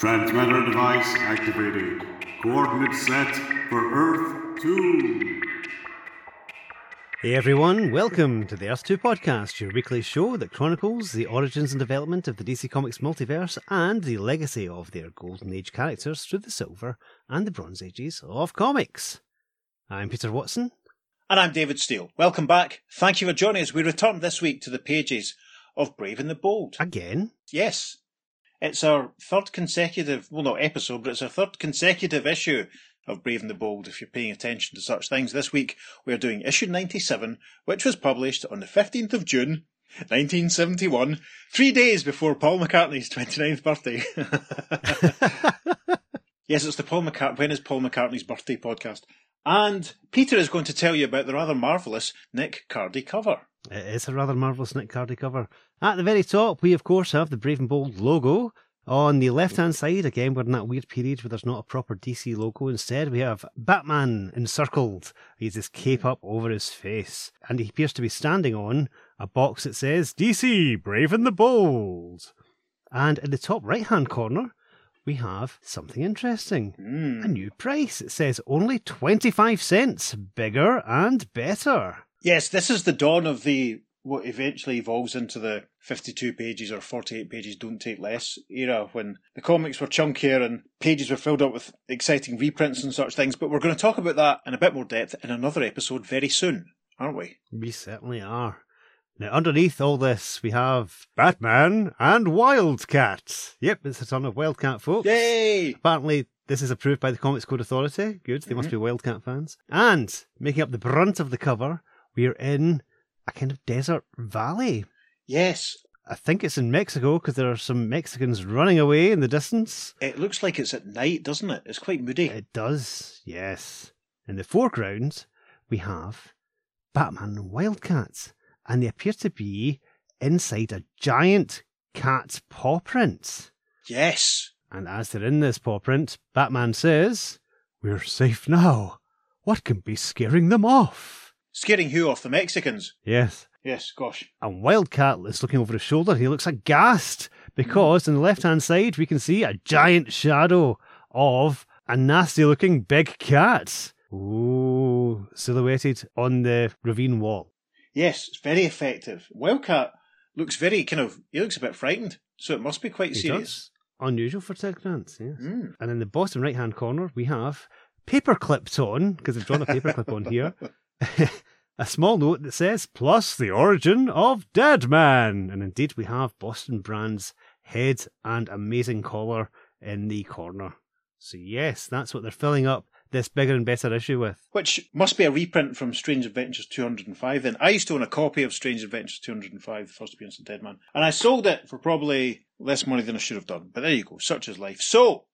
Transmitter device activated. Coordinates set for Earth 2. Hey everyone, welcome to the Earth 2 podcast, your weekly show that chronicles the origins and development of the DC Comics multiverse and the legacy of their Golden Age characters through the Silver and the Bronze Ages of comics. I'm Peter Watson. And I'm David Steele. Welcome back. Thank you for joining us. We return this week to the pages of Brave and the Bold. Again? Yes. It's our third consecutive, well, not episode, but it's our third consecutive issue of Brave and the Bold, if you're paying attention to such things. This week, we're doing issue 97, which was published on the 15th of June, 1971, three days before Paul McCartney's 29th birthday. yes, it's the Paul McCartney, when is Paul McCartney's birthday podcast. And Peter is going to tell you about the rather marvellous Nick Cardy cover. It is a rather marvellous Nick Cardy cover. At the very top, we of course have the Brave and Bold logo. On the left hand side, again, we're in that weird period where there's not a proper DC logo. Instead, we have Batman encircled. He has his cape up over his face, and he appears to be standing on a box that says DC Brave and the Bold. And in the top right hand corner, we have something interesting. Mm. A new price. It says only 25 cents. Bigger and better. Yes, this is the dawn of the what eventually evolves into the 52 pages or 48 pages don't take less era when the comics were chunkier and pages were filled up with exciting reprints and such things. But we're going to talk about that in a bit more depth in another episode very soon, aren't we? We certainly are. Now, underneath all this, we have Batman and Wildcat. Yep, it's a ton of Wildcat folks. Yay! Apparently, this is approved by the Comics Code Authority. Good, they must be mm-hmm. Wildcat fans. And making up the brunt of the cover, we're in a kind of desert valley. Yes, I think it's in Mexico because there are some Mexicans running away in the distance. it looks like it's at night, doesn't it? It's quite moody. It does, yes. In the foreground, we have Batman and Wildcats, and they appear to be inside a giant cat's paw print. Yes. And as they're in this paw print, Batman says, We're safe now. What can be scaring them off? Scaring who off the Mexicans? Yes. Yes, gosh. And Wildcat is looking over his shoulder. He looks aghast because on the left hand side we can see a giant shadow of a nasty looking big cat. Ooh, silhouetted on the ravine wall. Yes, it's very effective. Wildcat looks very kind of, he looks a bit frightened, so it must be quite He serious. does. Unusual for Ted Grant, yes. Mm. And in the bottom right hand corner we have paper paperclipped on, because they've drawn a paperclip on here, a small note that says, plus the origin of Deadman. And indeed we have Boston Brand's head and amazing collar in the corner. So yes, that's what they're filling up this bigger and better issue with. Which must be a reprint from Strange Adventures 205 then. I used to own a copy of Strange Adventures 205, the first appearance of Deadman, and I sold it for probably less money than I should have done. But there you go, such is life. So,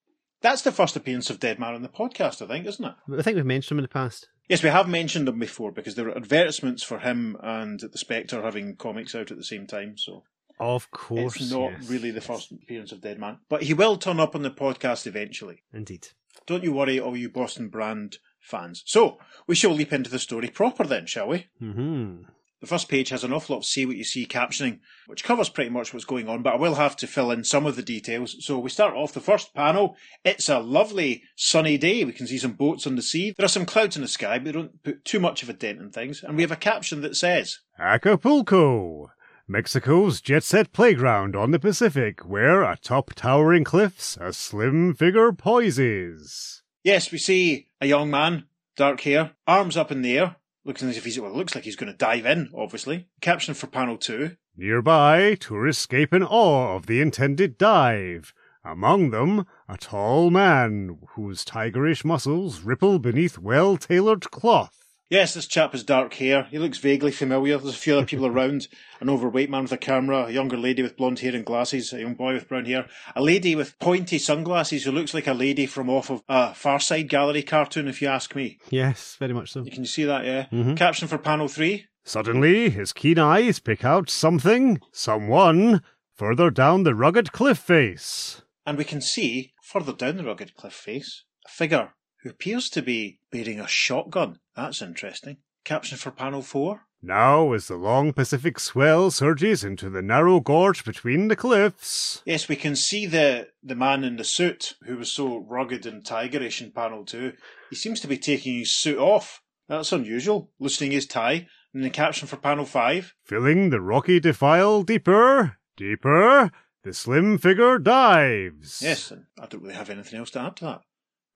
that's the first appearance of Deadman on the podcast, I think, isn't it? I think we've mentioned him in the past. Yes, we have mentioned him before because there were advertisements for him and the Spectre having comics out at the same time, so Of course. it's not yes. really the first appearance of Deadman. But he will turn up on the podcast eventually. Indeed. Don't you worry, all you Boston Brand fans. So, we shall leap into the story proper then, shall we? hmm The first page has an awful lot of see what you see captioning, which covers pretty much what's going on, but I will have to fill in some of the details. So we start off the first panel. It's a lovely sunny day. We can see some boats on the sea. There are some clouds in the sky, but we don't put too much of a dent in things. And we have a caption that says, Acapulco, Mexico's jet set playground on the Pacific, where atop towering cliffs a slim figure poises. Yes, we see a young man, dark hair, arms up in the air, as if he's, well, looks like he's going to dive in, obviously. Caption for panel two. Nearby, tourists gape in awe of the intended dive. Among them, a tall man whose tigerish muscles ripple beneath well tailored cloth. Yes, this chap has dark hair. He looks vaguely familiar. There's a few other people around. An overweight man with a camera, a younger lady with blonde hair and glasses, a young boy with brown hair, a lady with pointy sunglasses who looks like a lady from off of a Far Side Gallery cartoon, if you ask me. Yes, very much so. Can you see that, yeah? Mhm. Caption for panel three. Suddenly, his keen eyes pick out something, someone, further down the rugged cliff face. And we can see, further down the rugged cliff face, a figure who appears to be bearing a shotgun. That's interesting. Caption for panel four. Now, as the long Pacific swell surges into the narrow gorge between the cliffs. Yes, we can see the, the man in the suit who was so rugged and tigerish in panel two. He seems to be taking his suit off. That's unusual, loosening his tie. And the caption for panel five. Filling the rocky defile deeper, deeper, the slim figure dives. Yes, and I don't really have anything else to add to that.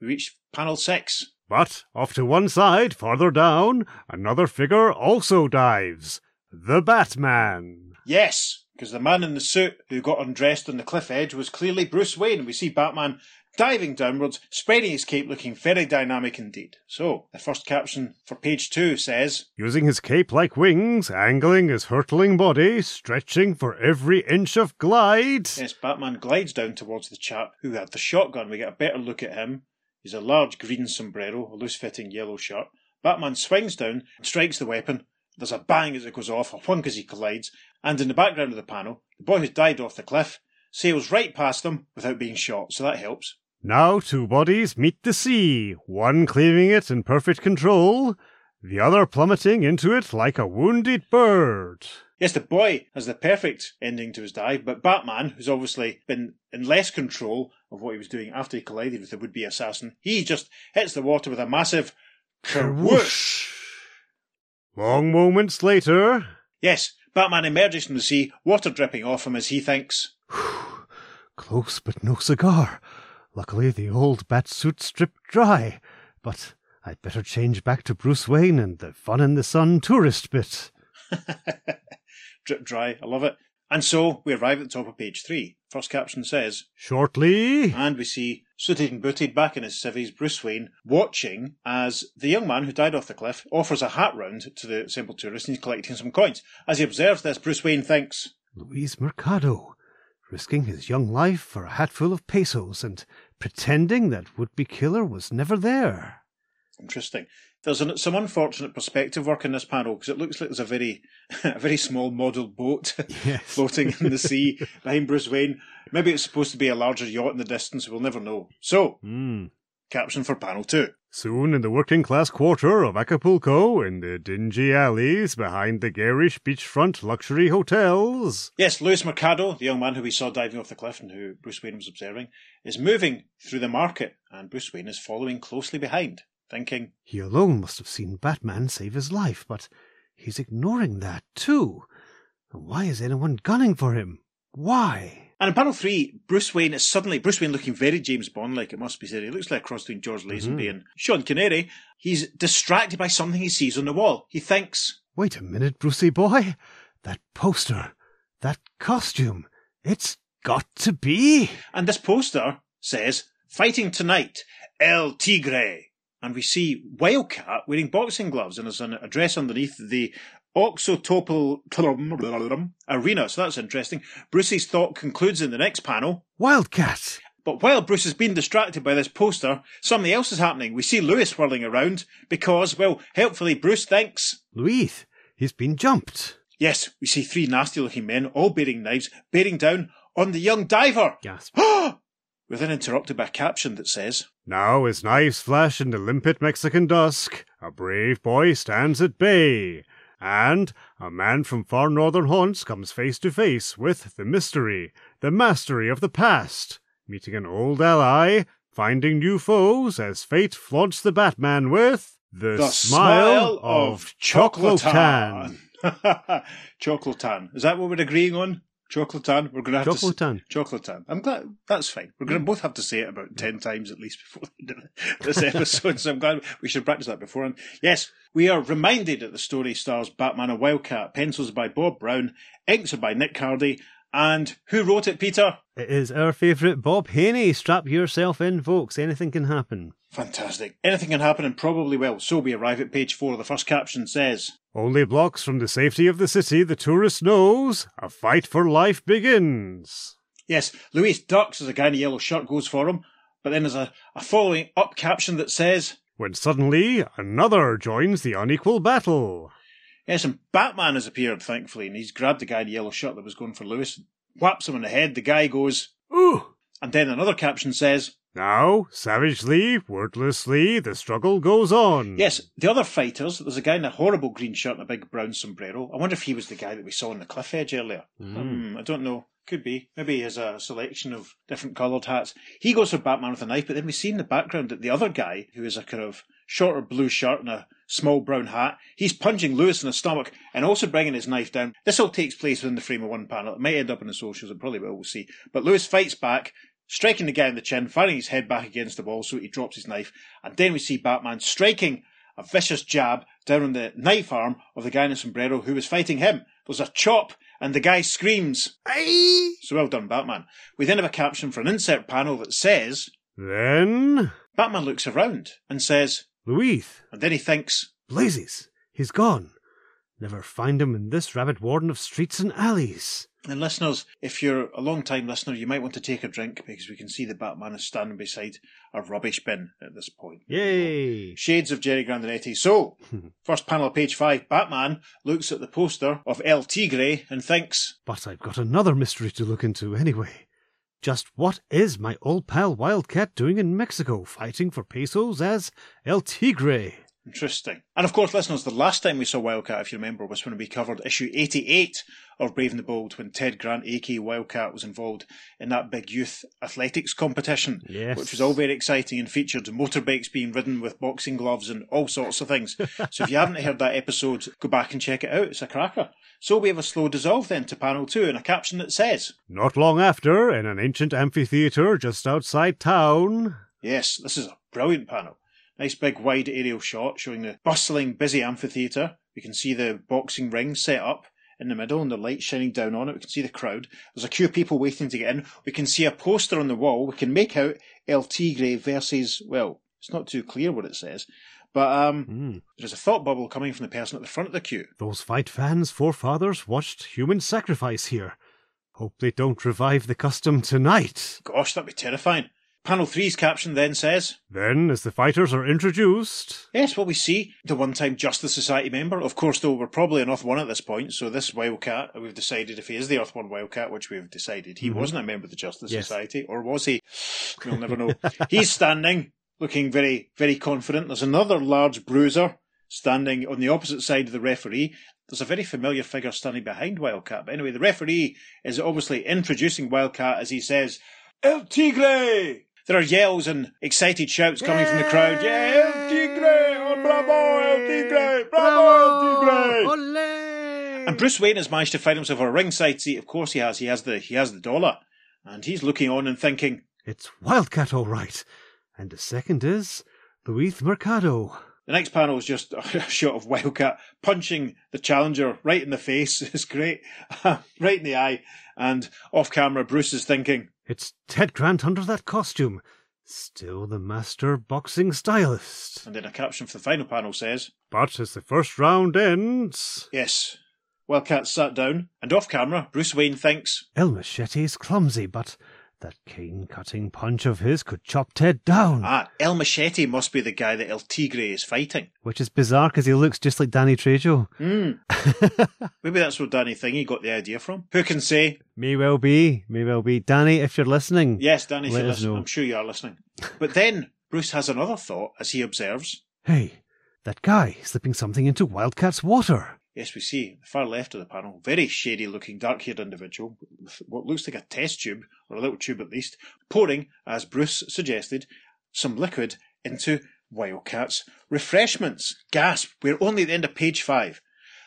We reach panel six. But off to one side, farther down, another figure also dives. The Batman. Yes, because the man in the suit who got undressed on the cliff edge was clearly Bruce Wayne. We see Batman diving downwards, spreading his cape, looking very dynamic indeed. So, the first caption for page two says Using his cape like wings, angling his hurtling body, stretching for every inch of glide. Yes, Batman glides down towards the chap who had the shotgun. We get a better look at him. He's a large green sombrero, a loose fitting yellow shirt. Batman swings down and strikes the weapon. There's a bang as it goes off, a whunk as he collides, and in the background of the panel, the boy who's died off the cliff sails right past them without being shot, so that helps. Now two bodies meet the sea, one cleaving it in perfect control, the other plummeting into it like a wounded bird. Yes, the boy has the perfect ending to his dive, but Batman, who's obviously been in less control of what he was doing after he collided with the would be assassin, he just hits the water with a massive kerwhoosh. Long moments later. Yes, Batman emerges from the sea, water dripping off him as he thinks. Close but no cigar. Luckily, the old bat suit stripped dry. But I'd better change back to Bruce Wayne and the fun in the sun tourist bit. Drip dry, I love it. And so we arrive at the top of page three. First caption says, Shortly. And we see, suited and booted back in his civvies, Bruce Wayne, watching as the young man who died off the cliff offers a hat round to the simple tourist and he's collecting some coins. As he observes this, Bruce Wayne thinks, Luis Mercado, risking his young life for a hatful of pesos and pretending that would be killer was never there. Interesting. There's an, some unfortunate perspective work in this panel because it looks like there's a very, a very small model boat Yes. floating in the sea behind Bruce Wayne. Maybe it's supposed to be a larger yacht in the distance. We'll never know. So, Hmm. caption for panel two. Soon in the working class quarter of Acapulco, in the dingy alleys behind the garish beachfront luxury hotels. Yes, Luis Mercado, the young man who we saw diving off the cliff and who Bruce Wayne was observing, is moving through the market, and Bruce Wayne is following closely behind, thinking, He alone must have seen Batman save his life, but he's ignoring that too. And why is anyone gunning for him? Why? And in panel three, Bruce Wayne is suddenly Bruce Wayne looking very James Bond like it must be said. He looks like a cross between George Lazenby mm-hmm. and Sean Connery. He's distracted by something he sees on the wall. He thinks, Wait a minute, Brucey boy. That poster, that costume, it's got to be. and this poster says, Fighting tonight, El Tigre. And we see Wildcat wearing boxing gloves and there's an address underneath the Oxotopal arena. So that's interesting. Bruce's thought concludes in the next panel. Wildcat. But while Bruce has been distracted by this poster, something else is happening. We see Lewis whirling around because, well, helpfully Bruce thinks. Louis, he's been jumped. Yes, we see three nasty looking men, all bearing knives, bearing down on the young diver. Gasp. We're then interrupted by a caption that says, Now, as knives flash in the limpid Mexican dusk, a brave boy stands at bay, and a man from far northern haunts comes face to face with the mystery, the mastery of the past, meeting an old ally, finding new foes as fate flaunts the Batman with the, The smile, of Chocolotan. Chocolotan. Is that what we're agreeing on? Chocolotan. We're going to have Chocolotan. to. Chocolotan. I'm glad. That's fine. We're going to both have to say it about 10 times at least before the end of this episode, so I'm glad we should practice that beforehand. Yes, we are reminded that the story stars Batman and Wildcat, pencils by Bob Brown, inks are by Nick Cardy. and who wrote it, Peter? It is our favourite Bob Haney. Strap yourself in, folks. Anything can happen. Fantastic. Anything can happen and probably will. So we arrive at page four. The first caption says, Only blocks from the safety of the city, the tourist knows a fight for life begins. Yes, Luis ducks as a guy in a yellow shirt goes for him, but then there's a, a following up caption that says, When suddenly another joins the unequal battle. Yes, and Batman has appeared, thankfully, and he's grabbed the guy in the yellow shirt that was going for Lewis, whaps him in the head. The guy goes, Ooh! and then another caption says, Now, savagely, wordlessly, the struggle goes on. Yes, the other fighters, there's a guy in a horrible green shirt and a big brown sombrero. I wonder if he was the guy that we saw on the cliff edge earlier. Hmm, I don't know. Could be. Maybe he has a selection of different coloured hats. He goes for Batman with a knife, but then we see in the background that the other guy, who is a kind of shorter blue shirt and a small brown hat, he's punching Lewis in the stomach and also bringing his knife down. This all takes place within the frame of one panel. It might end up in the socials, it probably will, we'll see. But Lewis fights back, striking the guy in the chin, firing his head back against the wall so he drops his knife. And then we see Batman striking a vicious jab down on the knife arm of the guy in the sombrero who was fighting him. There's a chop, and the guy screams. Aye! So well done, Batman. We then have a caption for an insert panel that says Then, Batman looks around and says, Louis, and then he thinks, Blazes! He's gone. Never find him in this rabbit warden of streets and alleys. and listeners, if you're a long time listener, you might want to take a drink because we can see that Batman is standing beside a rubbish bin at this point. Yay! Shades of Jerry Grandinetti. So, first panel of page five, Batman looks at the poster of El Tigre and thinks, But I've got another mystery to look into anyway. Just what is my old pal Wildcat doing in Mexico, fighting for pesos as El Tigre? Interesting. And of course, listeners, the last time we saw Wildcat, if you remember, was when we covered issue 88 of Brave and the Bold, when Ted Grant, aka Wildcat, was involved in that big youth athletics competition, Yes. which was all very exciting and featured motorbikes being ridden with boxing gloves and all sorts of things. so if you haven't heard that episode, go back and check it out. It's a cracker. So we have a slow dissolve then to panel two and a caption that says, not long after, in an ancient amphitheatre just outside town, Yes, this is a brilliant panel. Nice big wide aerial shot showing the bustling, busy amphitheatre. We can see the boxing ring set up in the middle and the light shining down on it. We can see the crowd. There's a queue of people waiting to get in. We can see a poster on the wall. We can make out El Tigre versus, well, it's not too clear what it says, but um, Hmm. there's a thought bubble coming from the person at the front of the queue. Those fight fans' forefathers watched human sacrifice here. Hope they don't revive the custom tonight. Gosh, that'd be terrifying. Panel three's caption then says, then, as the fighters are introduced, Yes, well, we see the one time Justice Society member. Of course, though, we're probably an Earth 1 at this point, so this Wildcat, we've decided if he is the Earth 1 Wildcat, which we've decided, he mm-hmm. wasn't a member of the Justice Yes. Society, or was he? We'll never know. He's standing, looking very, very confident. There's another large bruiser standing on the opposite side of the referee. There's a very familiar figure standing behind Wildcat, but anyway, the referee is obviously introducing Wildcat as he says, El Tigre! There are yells and excited shouts coming from the crowd. Yeah, El Tigre! Oh, bravo, El Tigre! Bravo, El Tigre! Ole! And Bruce Wayne has managed to find himself a ringside seat. Of course he has. He has the he has the dollar. And he's looking on and thinking, It's Wildcat, all right. And the second is Luis Mercado. the next panel is just a shot of Wildcat punching the challenger right in the face. It's great. right in the eye. And off camera, Bruce is thinking, It's Ted Grant under that costume. Still the master boxing stylist. and then a caption for the final panel says, but as the first round ends, Yes. Wildcat sat down, and off camera, Bruce Wayne thinks, El Machete's clumsy, but that cane cutting punch of his could chop Ted down. Ah, El Machete must be the guy that El Tigre is fighting. Which is bizarre because he looks just like Danny Trejo. Hmm. Maybe that's where Danny Thingy got the idea from. Who can say? May well be, may well be. Danny, if you're listening. Yes, Danny, if Let you're us listening, know. I'm sure you are listening. But then Bruce has another thought as he observes. Hey, that guy slipping something into Wildcat's water. Yes, we see the far left of the panel, very shady looking, dark haired individual with what looks like a test tube, or a little tube at least, pouring, as Bruce suggested, some liquid into Wildcat's refreshments. Gasp, we're only at the end of page five.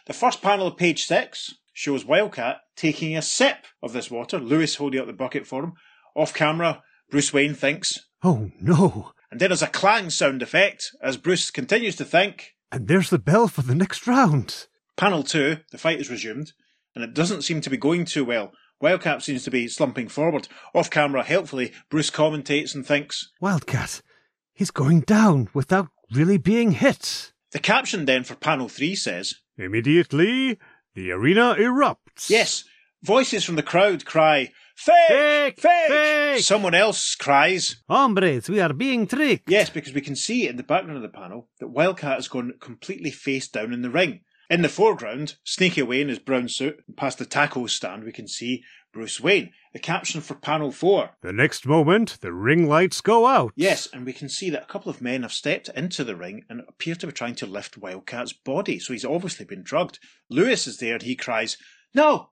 The first panel of page six shows Wildcat taking a sip of this water, Lewis holding up the bucket for him. Off camera, Bruce Wayne thinks, Oh no! and then there's a clang sound effect as Bruce continues to think. And there's the bell for the next round. Panel two, the fight is resumed, and it doesn't seem to be going too well. Wildcat seems to be slumping forward. Off camera, helpfully, Bruce commentates and thinks. Wildcat, he's going down without really being hit. The caption then for panel three says, immediately the arena erupts. Yes, voices from the crowd cry, Fake! Fake! Fake! Fake! Someone else cries, Hombres, we are being tricked. Yes, because we can see in the background of the panel that Wildcat has gone completely face down in the ring. In the foreground, sneaky away in his brown suit, and past the taco stand, we can see Bruce Wayne. The caption for panel four. The next moment, the ring lights go out. Yes, and we can see that a couple of men have stepped into the ring and appear to be trying to lift Wildcat's body, so he's obviously been drugged. Lewis is there and he cries, No!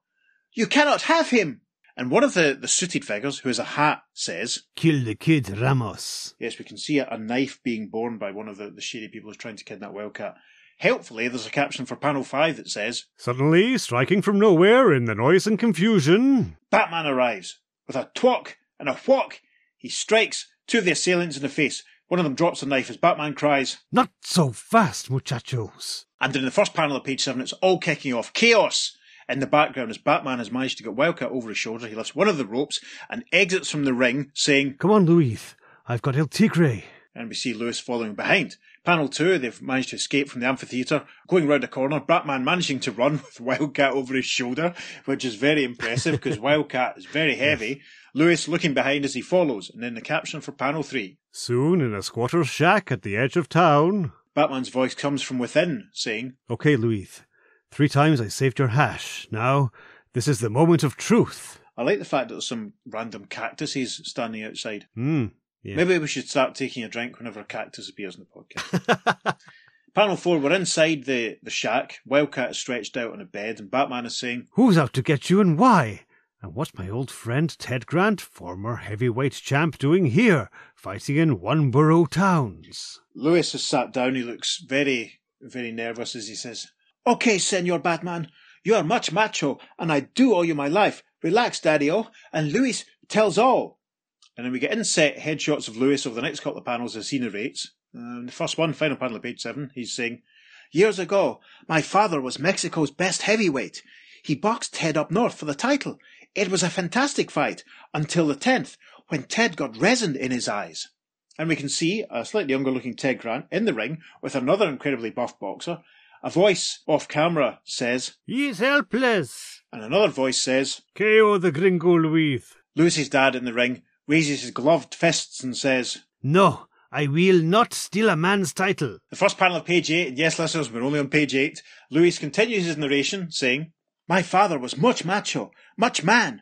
You cannot have him! And one of the, the suited figures, who has a hat, says, Kill the kid, Ramos. Yes, we can see a, a knife being borne by one of the, the shady people who's trying to kidnap Wildcat. Helpfully, there's a caption for panel 5 that says, Suddenly, striking from nowhere in the noise and confusion, Batman arrives. With a twok and a whack, he strikes two of the assailants in the face. One of them drops a knife as Batman cries, Not so fast, muchachos. and in the first panel of page 7, it's all kicking off. Chaos! In the background, as Batman has managed to get Wildcat over his shoulder, he lifts one of the ropes and exits from the ring, saying, Come on, Luis. I've got El Tigre. and we see Lewis following behind. Panel two, they've managed to escape from the amphitheatre, going round a corner, Batman managing to run with Wildcat over his shoulder, which is very impressive because Wildcat is very heavy. Lewis looking behind as he follows, and then the caption for panel three. soon in a squatter's shack at the edge of town. Batman's voice comes from within, saying, Okay, Luis. Three times I saved your hash. Now, this is the moment of truth. I like the fact that there's some random cactuses standing outside. Hmm. Yeah. Maybe we should start taking a drink whenever a cactus appears in the podcast. Panel four, we're inside the, the shack. Wildcat is stretched out on a bed, and Batman is saying, Who's out to get you and why? And what's my old friend Ted Grant, former heavyweight champ, doing here, fighting in one borough towns? Lewis has sat down. He looks very, very nervous as he says, Okay, Senor Batman, you are much macho, and I do owe you my life. Relax, Daddy-O. And Lewis tells all. And then we get inset headshots of Lewis over the next couple of panels as he narrates. Um, the first one, final panel of page seven, he's saying, Years ago, my father was Mexico's best heavyweight. He boxed Ted up north for the title. It was a fantastic fight until the 10th, when Ted got resin in his eyes. And we can see a slightly younger looking Ted Grant in the ring with another incredibly buff boxer. A voice off camera says, He's helpless. and another voice says, KO the gringo Luis. Lewis's dad in the ring raises his gloved fists and says, No, I will not steal a man's title. The first panel of page 8, and yes, listeners, we're only on page 8. Lewis continues his narration, saying, My father was much macho, much man.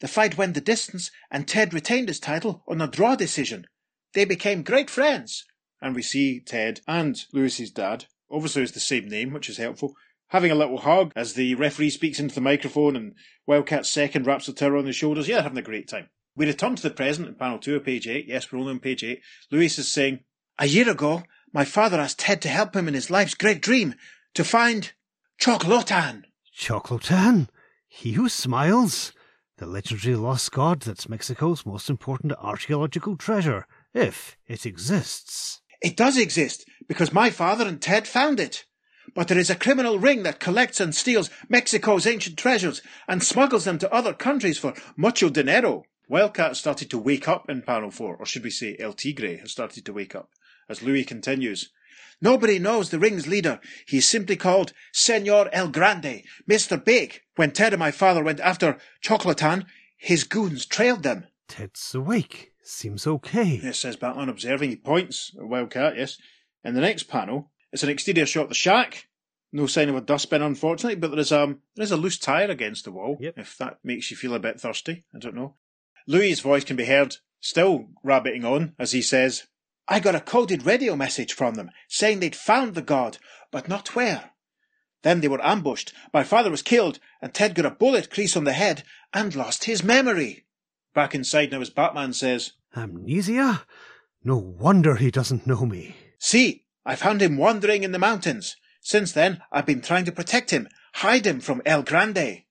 The fight went the distance, and Ted retained his title on a draw decision. They became great friends. And we see Ted and Lewis's dad, obviously it's the same name, which is helpful, having a little hug as the referee speaks into the microphone and Wildcat's second wraps the towel on his shoulders. Yeah, they're having a great time. We return to the present in panel 2 of page 8. Yes, we're only on page 8. Luis is saying, A year ago, my father asked Ted to help him in his life's great dream, to find Choclotan. Choclotan? He who smiles? The legendary lost god that's Mexico's most important archaeological treasure, if it exists. It does exist, because my father and Ted found it. But there is a criminal ring that collects and steals Mexico's ancient treasures and smuggles them to other countries for mucho dinero. Wildcat started to wake up in panel 4, or should we say El Tigre has started to wake up, as Louis continues. Nobody knows the ring's leader. He is simply called Senor El Grande, Mr. Big. When Ted and my father went after Choclotan, his goons trailed them. Ted's awake. Seems okay. Yes, says Batman, observing. He points at Wildcat, yes. In the next panel, it's an exterior shot of the shack. No sign of a dustbin, unfortunately, but there is, um, there is a loose tyre against the wall. Yep. If that makes you feel a bit thirsty, I don't know. Louis's voice can be heard, still rabbiting on, as he says, I got a coded radio message from them, saying they'd found the god, but not where. Then they were ambushed. My father was killed, and Ted got a bullet crease on the head and lost his memory. Back inside now, as Batman says, Amnesia? No wonder he doesn't know me. See, I found him wandering in the mountains. Since then, I've been trying to protect him, hide him from El Grande.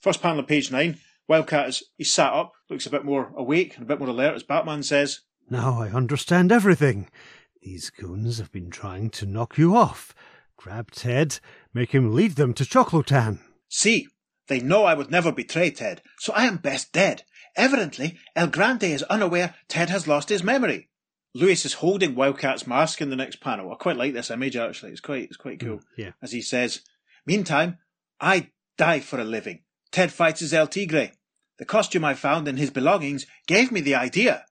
First panel of page nine. Wildcat is he's sat up, looks a bit more awake and a bit more alert as Batman says, Now I understand everything. These goons have been trying to knock you off. Grab Ted, make him lead them to Choclotan. See, they know I would never betray Ted, so I am best dead. Evidently, El Grande is unaware Ted has lost his memory. Lewis is holding Wildcat's mask in the next panel. I quite like this image actually. It's quite it's quite mm, cool. Yeah. As he says, Meantime, I die for a living. Ted fights as El Tigre. The costume I found in his belongings gave me the idea.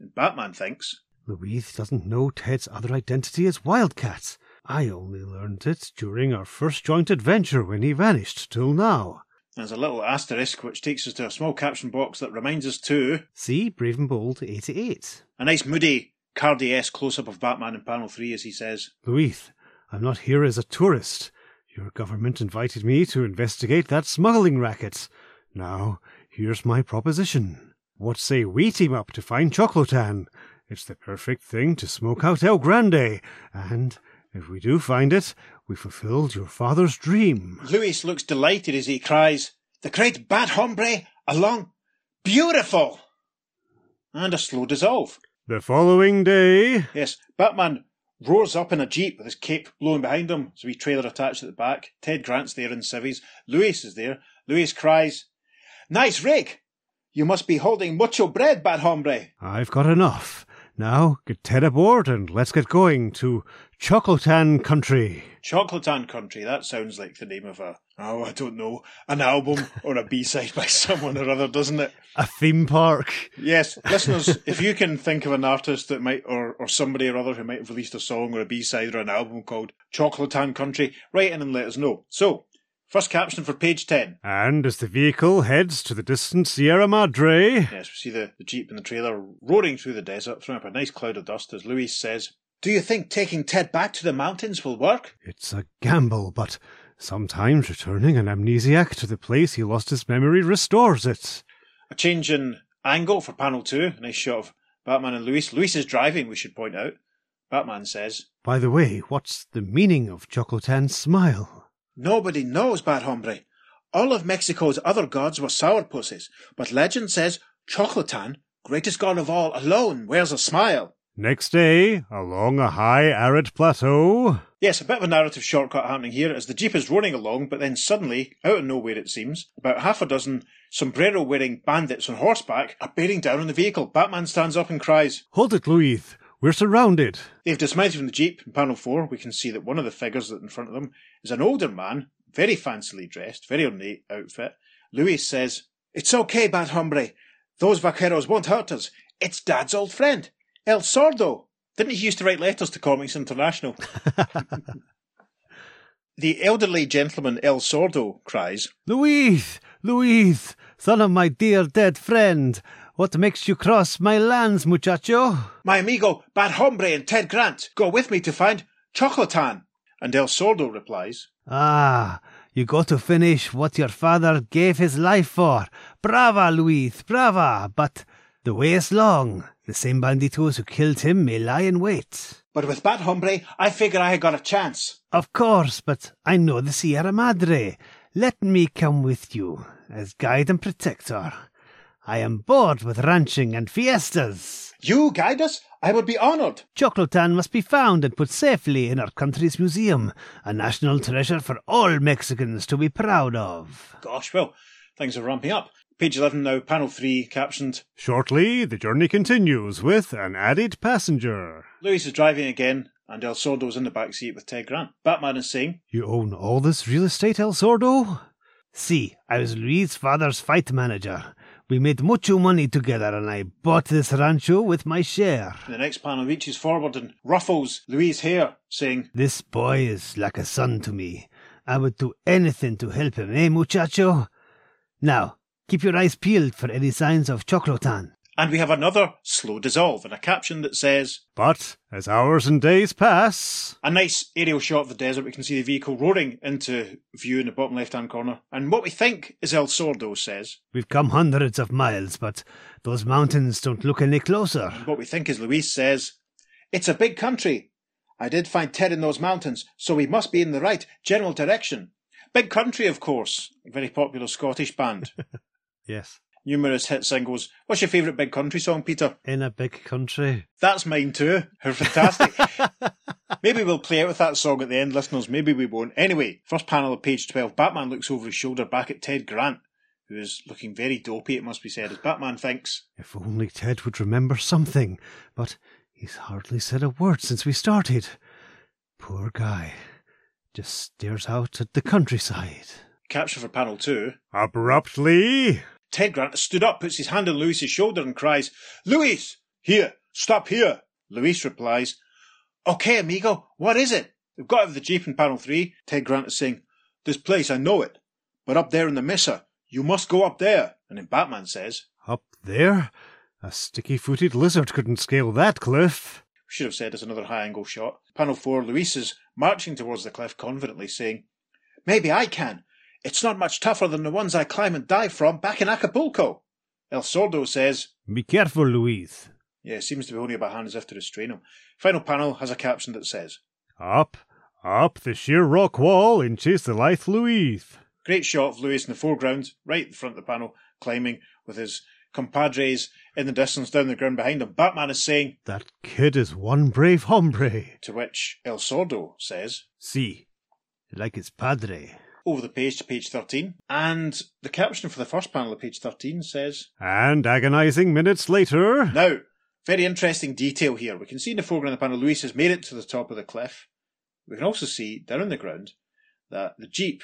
And Batman thinks, Luis doesn't know Ted's other identity as Wildcat. I only learned it during our first joint adventure when he vanished till now. There's a little asterisk which takes us to a small caption box that reminds us to See, Brave and Bold 88. a nice moody Cardy-esque close-up of Batman in panel 3 as he says, Luis, I'm not here as a tourist. Your government invited me to investigate that smuggling racket. Now, here's my proposition. What say we team up to find Choclotan? It's the perfect thing to smoke out El Grande, and if we do find it, we fulfilled your father's dream. Luis looks delighted as he cries, The great Bat Hombre along! Beautiful! And a slow dissolve. The following day, Yes, Batman roars up in a jeep with his cape blowing behind him. A wee trailer attached at the back. Ted Grant's there in civvies. Luis is there. Luis cries, Nice rig! You must be holding mucho bread, bad Hombre! I've got enough. Now, get Ted aboard and let's get going to Choclotan country. Chocolatan Country, that sounds like the name of a, oh, I don't know, an album or a B-side by someone or other, doesn't it? A theme park. Yes, listeners, if you can think of an artist that might, or, or somebody or other who might have released a song or a B-side or an album called Chocolatan Country, write in and let us know. So, first caption for page 10. And as the vehicle heads to the distant Sierra Madre, Yes, we see the, the Jeep and the trailer roaring through the desert, throwing up a nice cloud of dust as Louis says, Do you think taking Ted back to the mountains will work? it's a gamble, but sometimes returning an amnesiac to the place he lost his memory restores it. A change in angle for panel 2, a nice shot of Batman and Louis. Louis is driving, we should point out. Batman says, By the way, what's the meaning of Choclotan's smile? Nobody knows, Bad Hombre. All of Mexico's other gods were sourpusses, but legend says Choclotan, greatest god of all, alone wears a smile. Next day, along a high arid plateau, Yes, a bit of a narrative shortcut happening here as the Jeep is rolling along, but then suddenly, out of nowhere it seems, about half a dozen sombrero wearing bandits on horseback are bearing down on the vehicle. Batman stands up and cries. Hold it, Louis. We're surrounded. They've dismounted from the Jeep. In panel 4, we can see that one of the figures in front of them is an older man, very fancily dressed, very ornate outfit. Luis says, It's okay, Bad Hombre. Those vaqueros won't hurt us. It's Dad's old friend, El Sordo. Didn't he used to write letters to Comics International? the elderly gentleman El Sordo cries, Louis, Louis, son of my dear dead friend, what makes you cross my lands, muchacho? My amigo Bad Hombre and Ted Grant go with me to find Choclotan. And El Sordo replies, Ah, you go to finish what your father gave his life for. Brava, Luis, brava. But the way is long. The same banditos who killed him may lie in wait. But with Bad Hombre, I figure I got a chance. Of course, but I know the Sierra Madre. Let me come with you as guide and protector. I am bored with ranching and fiestas. You guide us? I would be honoured. Choclotan must be found and put safely in our country's museum, a national treasure for all Mexicans to be proud of. Gosh, well, things are ramping up. Page 11 now, panel 3, captioned Shortly, the journey continues with an added passenger. Luis is driving again, and El Sordo's in the back seat with Ted Grant. Batman is saying, You own all this real estate, El Sordo? See, I was Luis's father's fight manager. We made mucho money together and I bought this rancho with my share. The next panel reaches forward and ruffles Louis' hair, saying, This boy is like a son to me. I would do anything to help him, eh, muchacho? Now, keep your eyes peeled for any signs of Choclotan. And we have another slow dissolve and a caption that says, But as hours and days pass, a nice aerial shot of the desert. We can see the vehicle roaring into view in the bottom left hand corner. And what we think is El Sordo says, We've come hundreds of miles, but those mountains don't look any closer. and what we think is Luis says, It's a big country. I did find Ted in those mountains, so we must be in the right general direction. Big Country, of course, a very popular Scottish band. yes, Numerous hit singles. What's your favourite Big Country song, Peter? In a big country. That's mine too. How fantastic. Maybe we'll play out with that song at the end, listeners. Maybe we won't. Anyway, first panel of page 12. Batman looks over his shoulder back at Ted Grant, who is looking very dopey, it must be said, as Batman thinks. if only Ted would remember something. But he's hardly said a word since we started. Poor guy. Just stares out at the countryside. Capture for panel 2. Abruptly, Ted Grant stood up, puts his hand on Louis's shoulder, and cries, Louis! Here! Stop here! Louis replies, Okay, amigo, what is it? We've got out of the Jeep in panel 3. Ted Grant is saying, This place, I know it. But up there in the Mesa, You must go up there. And then Batman says, Up there? A sticky footed lizard couldn't scale that cliff. We should have said as another high angle shot. Panel 4, Luis is marching towards the cliff confidently, saying, Maybe I can. It's not much tougher than the ones I climb and dive from back in Acapulco. El Sordo says, Be careful, Luis. Yeah, it seems to be holding up a hand as if to restrain him. Final panel has a caption that says, Up, up the sheer rock wall and chase the lithe Luis. Great shot of Luis in the foreground, right in front of the panel, climbing with his compadres in the distance down the ground behind him. Batman is saying, That kid is one brave hombre. to which El Sordo says, See, like his padre. Over the page to page 13. And the caption for the first panel of page 13 says, And agonizing minutes later. Now, very interesting detail here. We can see in the foreground of the panel, Luis has made it to the top of the cliff. We can also see down on the ground that the Jeep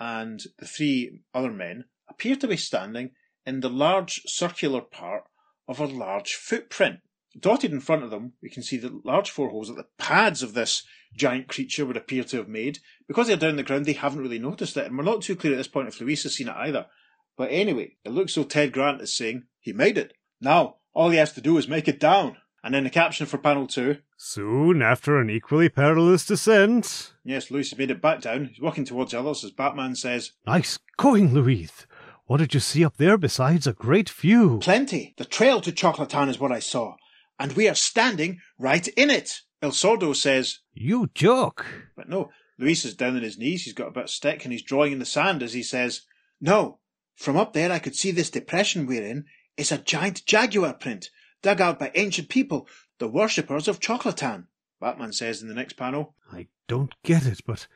and the three other men appear to be standing in the large circular part of a large footprint. Dotted in front of them, we can see the large four holes that the pads of this giant creature would appear to have made. Because they're down the ground, they haven't really noticed it, and we're not too clear at this point if Luis has seen it either. But anyway, it looks so Ted Grant is saying, he made it. Now, all he has to do is make it down. And then the caption for panel two. Soon after an equally perilous descent. Yes, Luis has made it back down. He's walking towards the others as Batman says, Nice going, Luis. What did you see up there besides a great view? Plenty. The trail to Choclotan is what I saw. And we are standing right in it. El Sordo says, You joke. but no, Luis is down on his knees. He's got a bit of stick and he's drawing in the sand as he says, No, from up there I could see this depression we're in is a giant jaguar print dug out by ancient people, the worshippers of Choclotan. Batman says in the next panel. I don't get it, but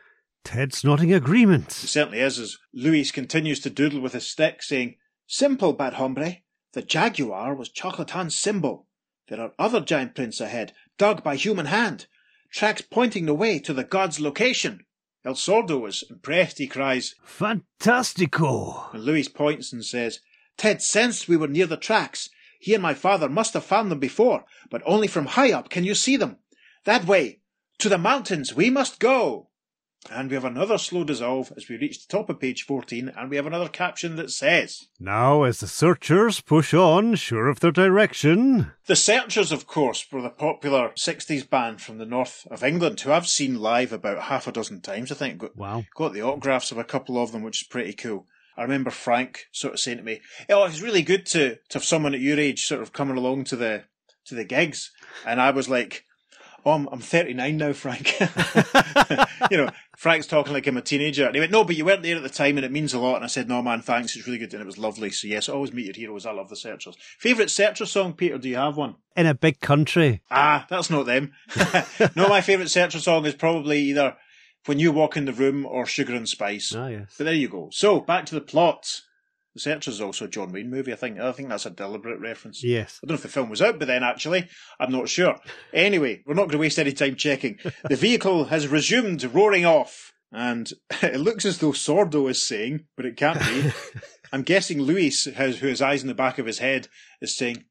Ted's nodding agreement. It certainly is as Luis continues to doodle with his stick, saying, Simple, bad hombre. The jaguar was Choclotan's symbol. There are other giant prints ahead, dug by human hand. Tracks pointing the way to the god's location. El Sordo is impressed. He cries, Fantastico. and Luis points and says, Ted sensed we were near the tracks. He and my father must have found them before, but only from high up can you see them. That way, to the mountains we must go. And we have another slow dissolve as we reach the top of page 14, and we have another caption that says, Now, as the searchers push on, sure of their direction, The Searchers, of course, were the popular 60s band from the north of England, who I've seen live about half a dozen times, I think. Got, Wow. got the autographs of a couple of them, which is pretty cool. I remember Frank sort of saying to me, "Oh, it's really good to, to have someone at your age sort of coming along to the to the gigs," and I was like, "Oh, I'm, I'm 39 now, Frank." you know, Frank's talking like I'm a teenager. And he went, "No, but you weren't there at the time, and it means a lot." And I said, "No, man, thanks. It's really good, and it was lovely." So yes, always meet your heroes. I love the Searchers. Favorite Searcher song, Peter? Do you have one? In a big country. Ah, that's not them. no, my favourite Searcher song is probably either When You Walk in the Room or Sugar and Spice. Ah, yes. But there you go. So, back to the plot. The Searchers is also a John Wayne movie, I think. I think that's a deliberate reference. Yes. I don't know if the film was out by then, actually. I'm not sure. Anyway, we're not going to waste any time checking. The vehicle has resumed roaring off. And it looks as though Sordo is saying, but it can't be. I'm guessing Luis, has, who has eyes in the back of his head, is saying,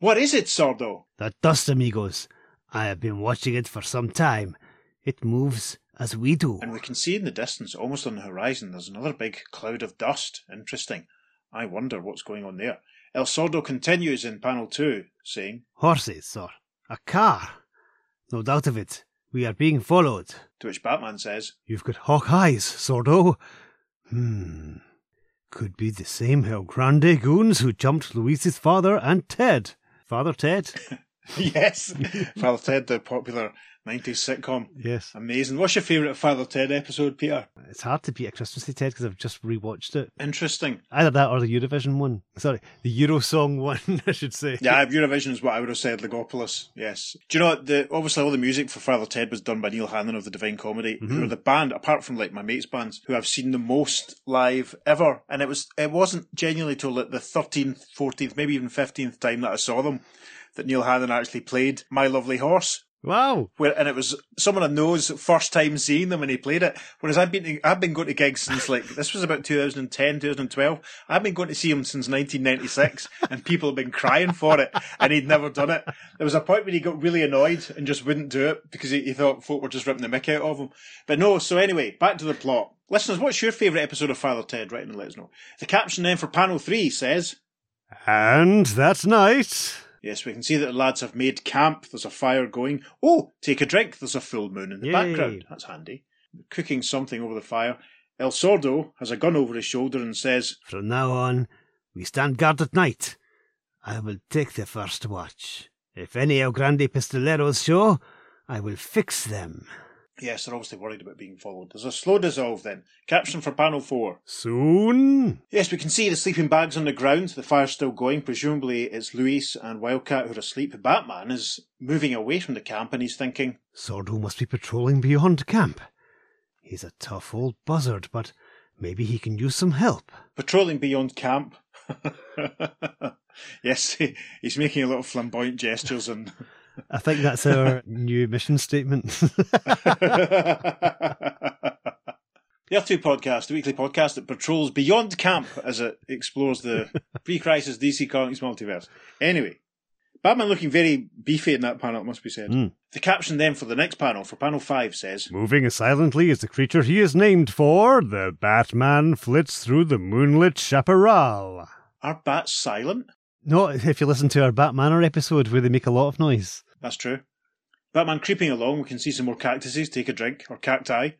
What is it, Sordo? The dust, amigos. I have been watching it for some time. It moves as we do. And we can see in the distance, almost on the horizon, there's another big cloud of dust. Interesting. I wonder what's going on there. El Sordo continues in panel two, saying, Horses, or a car. No doubt of it. We are being followed. to which Batman says, you've got hawk eyes, Sordo. Hmm. Could be the same El Grande goons who jumped Luis's father and Ted. Father Ted? Yes, Father Ted, the popular 90s sitcom. Yes. Amazing. What's your favourite Father Ted episode, Peter? It's hard to beat a Christmassy Ted because I've just rewatched it. Interesting. Either that or the Eurovision one. Sorry, the Eurosong one, I should say. Yeah, Eurovision is what I would have said, Legopolis. Yes. Do you know what? The, obviously, all the music for Father Ted was done by Neil Hannon of the Divine Comedy, mm-hmm. who are the band, apart from like my mates' bands, who I've seen the most live ever. And it was it wasn't genuinely till like the 13th, 14th, maybe even 15th time that I saw them that Neil Hannon actually played My Lovely Horse. Wow. Where, and it was someone I know's first time seeing them when he played it. Whereas I've been to, I've been going to gigs since like this was about 2010, 2012. I've been going to see him since 1996, and people have been crying for it, and he'd never done it. There was a point when he got really annoyed and just wouldn't do it because he, he thought folk were just ripping the mick out of him. But no. So anyway, back to the plot. Listeners, what's your favourite episode of Father Ted? Write and let us know. The caption then for panel three says, And that night. Yes, we can see that the lads have made camp. There's a fire going. Oh, take a drink. There's a full moon in the Yay. background. That's handy. Cooking something over the fire. El Sordo has a gun over his shoulder and says, From now on, we stand guard at night. I will take the first watch. If any El Grande Pistoleros show, I will fix them. Yes, they're obviously worried about being followed. There's a slow dissolve then. Caption for panel four. Soon. Yes, we can see the sleeping bags on the ground. The fire's still going. Presumably it's Luis and Wildcat who are asleep. Batman is moving away from the camp and he's thinking, Sordo must be patrolling beyond camp. He's a tough old buzzard, but maybe he can use some help. patrolling beyond camp. yes, he, he's making a lot of flamboyant gestures and. I think that's our new mission statement. The Earth 2 podcast, the weekly podcast that patrols beyond camp as it explores the pre crisis DC Comics multiverse. Anyway, Batman looking very beefy in that panel, it must be said. Mm. The caption then for the next panel, for panel 5, says Moving as silently as the creature he is named for, the Batman flits through the moonlit chaparral. Are bats silent? No, if you listen to our Batmanor episode where they make a lot of noise. That's true. Batman creeping along, we can see some more cactuses, take a drink, or cacti.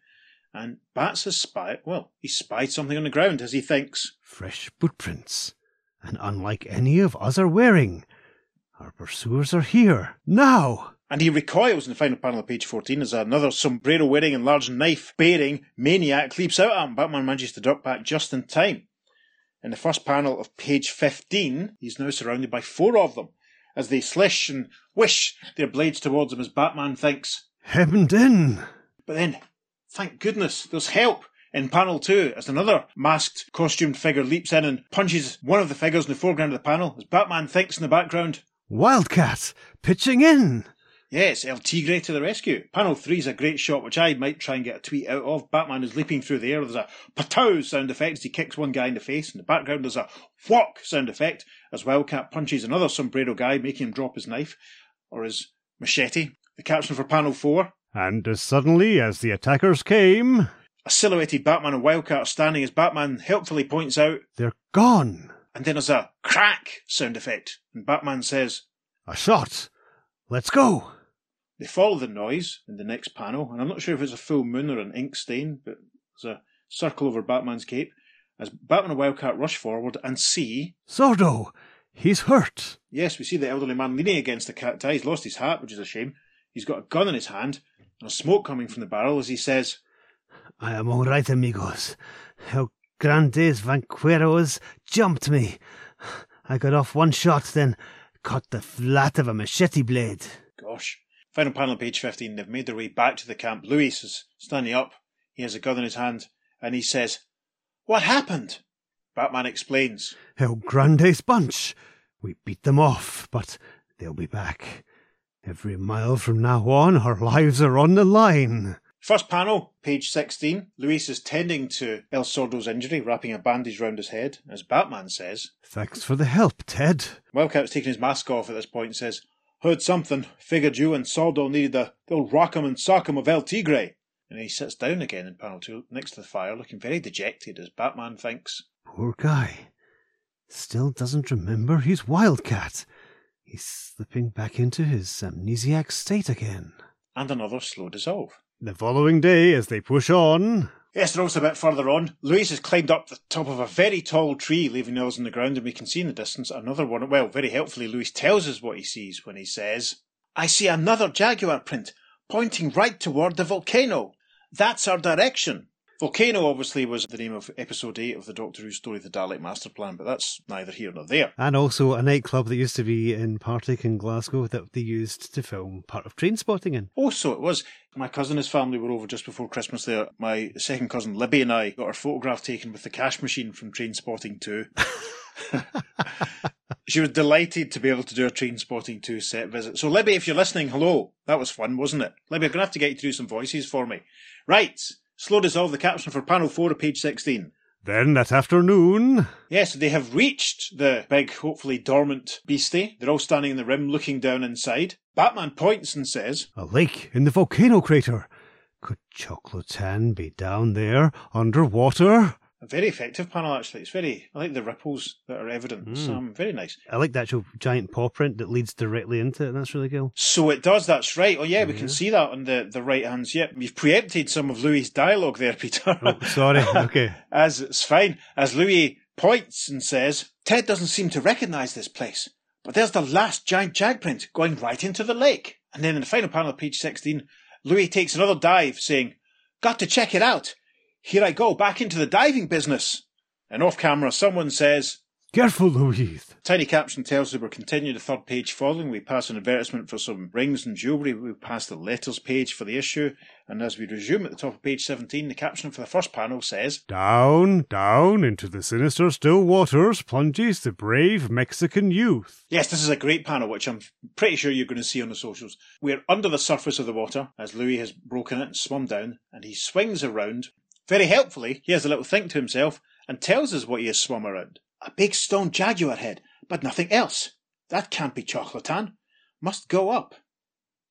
And Bats has spied, well, he spied something on the ground as he thinks. Fresh footprints, and unlike any of us are wearing. Our pursuers are here, now! And he recoils in the final panel of page 14 as another sombrero wearing and large knife bearing maniac leaps out at him. Batman manages to duck back just in time. In the first panel of page 15, he's now surrounded by four of them as they slish and wish their blades towards him as Batman thinks. Hemmed in! But then, thank goodness, there's help in panel two as another masked, costumed figure leaps in and punches one of the figures in the foreground of the panel as Batman thinks in the background. Wildcat! Pitching in! Yes, El Tigre to the rescue. Panel 3 is a great shot, which I might try and get a tweet out of. Batman is leaping through the air. There's a patow sound effect as he kicks one guy in the face. In the background, there's a whock sound effect as Wildcat punches another sombrero guy, making him drop his knife or his machete. The caption for panel 4 And as suddenly as the attackers came, a silhouetted Batman and Wildcat are standing as Batman helpfully points out, They're gone! and then there's a crack sound effect. And Batman says, A shot! Let's go! They follow the noise in the next panel, and I'm not sure if it's a full moon or an ink stain, but there's a circle over Batman's cape as Batman and Wildcat rush forward and see. Sordo! He's hurt! Yes, we see the elderly man leaning against the cat cacti. He's lost his hat, which is a shame. He's got a gun in his hand and a smoke coming from the barrel as he says, I am all right, amigos. El Grandes Vaqueros jumped me. I got off one shot, then caught the flat of a machete blade. Gosh. Final panel, page 15. They've made their way back to the camp. Luis is standing up. He has a gun in his hand and he says, What happened? Batman explains. El Grandes bunch. We beat them off, but they'll be back. Every mile from now on, our lives are on the line. First panel, page 16. Luis is tending to El Sordo's injury, wrapping a bandage round his head, as Batman says. Thanks for the help, Ted. Wildcat's taking his mask off at this point and says, Heard something. Figured you and Sordo needed the, the old rock'em and sock'em of El Tigre. And he sits down again in panel two, next to the fire, looking very dejected as Batman thinks. Poor guy. Still doesn't remember he's Wildcat. He's slipping back into his amnesiac state again. And another slow dissolve. the following day, as they push on, Yes, they're also a bit further on. Luis has climbed up the top of a very tall tree, leaving others on the ground, and we can see in the distance another one. Well, very helpfully, Luis tells us what he sees when he says, I see another jaguar print, pointing right toward the volcano. That's our direction. Volcano obviously was the name of episode 8 of the Doctor Who story, The Dalek Master Plan, but that's neither here nor there. And also a nightclub that used to be in Partick in Glasgow that they used to film part of Trainspotting in. Oh, so it was. My cousin and his family were over just before Christmas there. My second cousin Libby and I got our photograph taken with the cash machine from Trainspotting 2. she was delighted to be able to do a Trainspotting 2 set visit. So, Libby, if you're listening, hello. That was fun, wasn't it? Libby, I'm going to have to get you to do some voices for me. Right. Slow dissolve the caption for panel 4 of page 16. then that afternoon, Yes, they have reached the big, hopefully dormant beastie. They're all standing in the rim looking down inside. Batman points and says, A lake in the volcano crater. Could Choclotan be down there underwater? A very effective panel, actually. It's very, I like the ripples that are evident. Mm. um, very nice. I like the actual giant paw print that leads directly into it. That's really cool. So it does, that's right. Oh, yeah, we can see that on the, the right hands. Yep, you've preempted some of Louis' dialogue there, Peter. Oh, sorry. Okay. as it's fine, as Louis points and says, Ted doesn't seem to recognise this place, but there's the last giant jag print going right into the lake. And then in the final panel of page 16, Louis takes another dive, saying, Got to check it out. Here I go, back into the diving business. And off camera, someone says, Careful, Luis. Tiny caption tells us we're continuing the third page following. We pass an advertisement for some rings and jewellery. We pass the letters page for the issue. And as we resume at the top of page 17, the caption for the first panel says, Down, down into the sinister still waters plunges the brave Mexican youth. Yes, this is a great panel, which I'm pretty sure you're going to see on the socials. We're under the surface of the water as Louis has broken it and swum down, and he swings around. Very helpfully, he has a little think to himself and tells us what he has swum around. A big stone jaguar head, but nothing else. That can't be Choclotan. Must go up.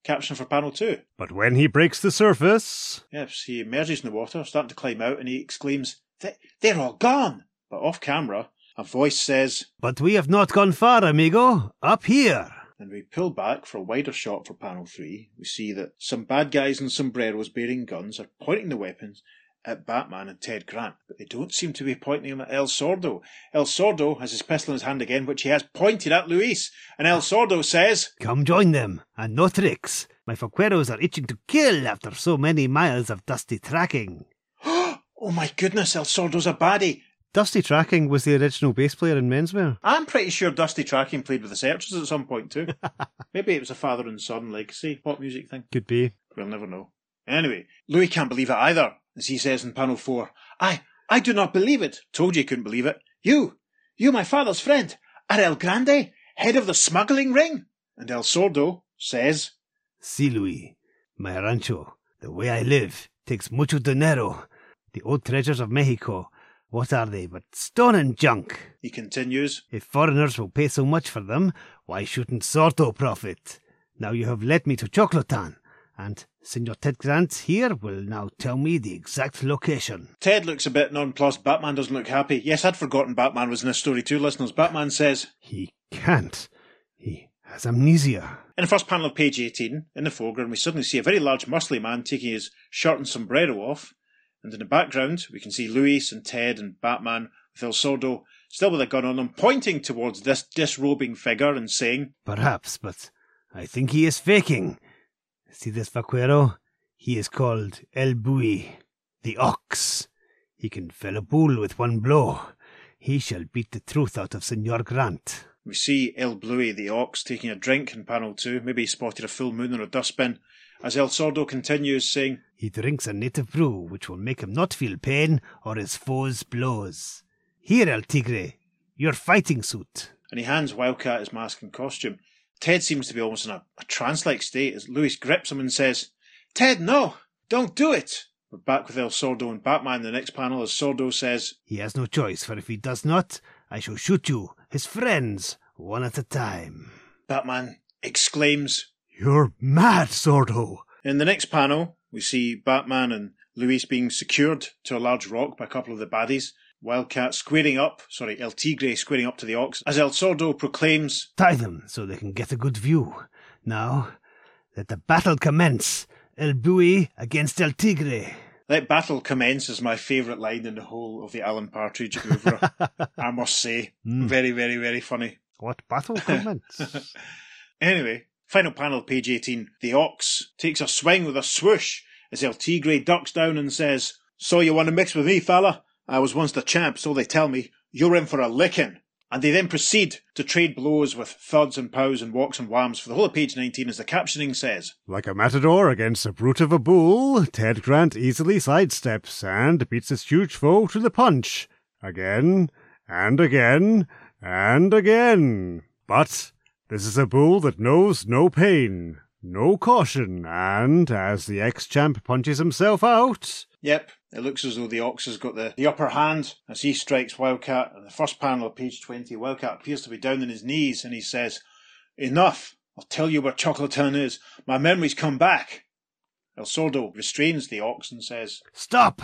Caption for panel two. But when he breaks the surface, Yes, he emerges in the water, starting to climb out, and he exclaims, "They- They're all gone! But off camera, a voice says, But we have not gone far, amigo. Up here. and we pull back for a wider shot for panel three. We see that some bad guys in sombreros bearing guns are pointing the weapons at Batman and Ted Grant, but they don't seem to be pointing them at El Sordo. El Sordo has his pistol in his hand again, which he has pointed at Luis, and El Sordo says, Come join them, and no tricks. My vaqueros are itching to kill after so many miles of dusty tracking. Oh my goodness, El Sordo's a baddie. Dusty Tracking was the original bass player in Menswear. I'm pretty sure Dusty Tracking played with the Searchers at some point too. Maybe it was a father and son legacy pop music thing. Could be. We'll never know. Anyway, Louis can't believe it either, as he says in panel four. I, I do not believe it. Told you you couldn't believe it. You, you, my father's friend, are El Grande, head of the smuggling ring? And El Sordo says, Si, Louis. My rancho, the way I live, takes mucho dinero. The old treasures of Mexico, what are they but stone and junk? he continues, If foreigners will pay so much for them, why shouldn't Sordo profit? Now you have led me to Choclotan, and Senor Ted Grant here will now tell me the exact location. Ted looks a bit nonplussed. Batman doesn't look happy. Yes, I'd forgotten Batman was in this story too, listeners. Batman says, He can't. He has amnesia. In the first panel of page 18, in the foreground, we suddenly see a very large, muscly man taking his shirt and sombrero off. And in the background, we can see Luis and Ted and Batman with El Sordo still with a gun on them, pointing towards this disrobing figure and saying, Perhaps, but I think he is faking. See this vaquero? He is called El Buey, the ox. He can fell a bull with one blow. He shall beat the truth out of Senor Grant. We see El Bluey, the ox, taking a drink in panel 2. Maybe he spotted a full moon or a dustbin. As El Sordo continues, saying, He drinks a native brew which will make him not feel pain or his foe's blows. Here, El Tigre, your fighting suit. and he hands Wildcat his mask and costume. Ted seems to be almost in a, a trance like state as Louis grips him and says, Ted, no! Don't do it! We're back with El Sordo and Batman in the next panel as Sordo says, He has no choice, for if he does not, I shall shoot you, his friends, one at a time. Batman exclaims. You're mad, Sordo. In the next panel, we see Batman and Luis being secured to a large rock by a couple of the baddies. Wildcat squaring up, sorry, El Tigre squaring up to the ox, as El Sordo proclaims, Tie them so they can get a good view. Now, let the battle commence. El Buey against El Tigre. Let battle commence is my favourite line in the whole of the Alan Partridge oeuvre. I must say. Mm. Very, very, very funny. What battle commence? Anyway, final panel, page 18. The ox takes a swing with a swoosh as El Tigre ducks down and says, So you want to mix with me, fella? I was once the champ, so they tell me. You're in for a licking. And they then proceed to trade blows with thuds and pows and walks and whams for the whole of page 19 as the captioning says. Like a matador against a brute of a bull, Ted Grant easily sidesteps and beats his huge foe to the punch. Again, and again, and again. But this is a bull that knows no pain, no caution, and as the ex-champ punches himself out, Yep, it looks as though the ox has got the, the upper hand as he strikes Wildcat. In the first panel of page 20, Wildcat appears to be down on his knees and he says, Enough! I'll tell you where Choclotan is. My memory's come back. El Sordo restrains the ox and says, Stop!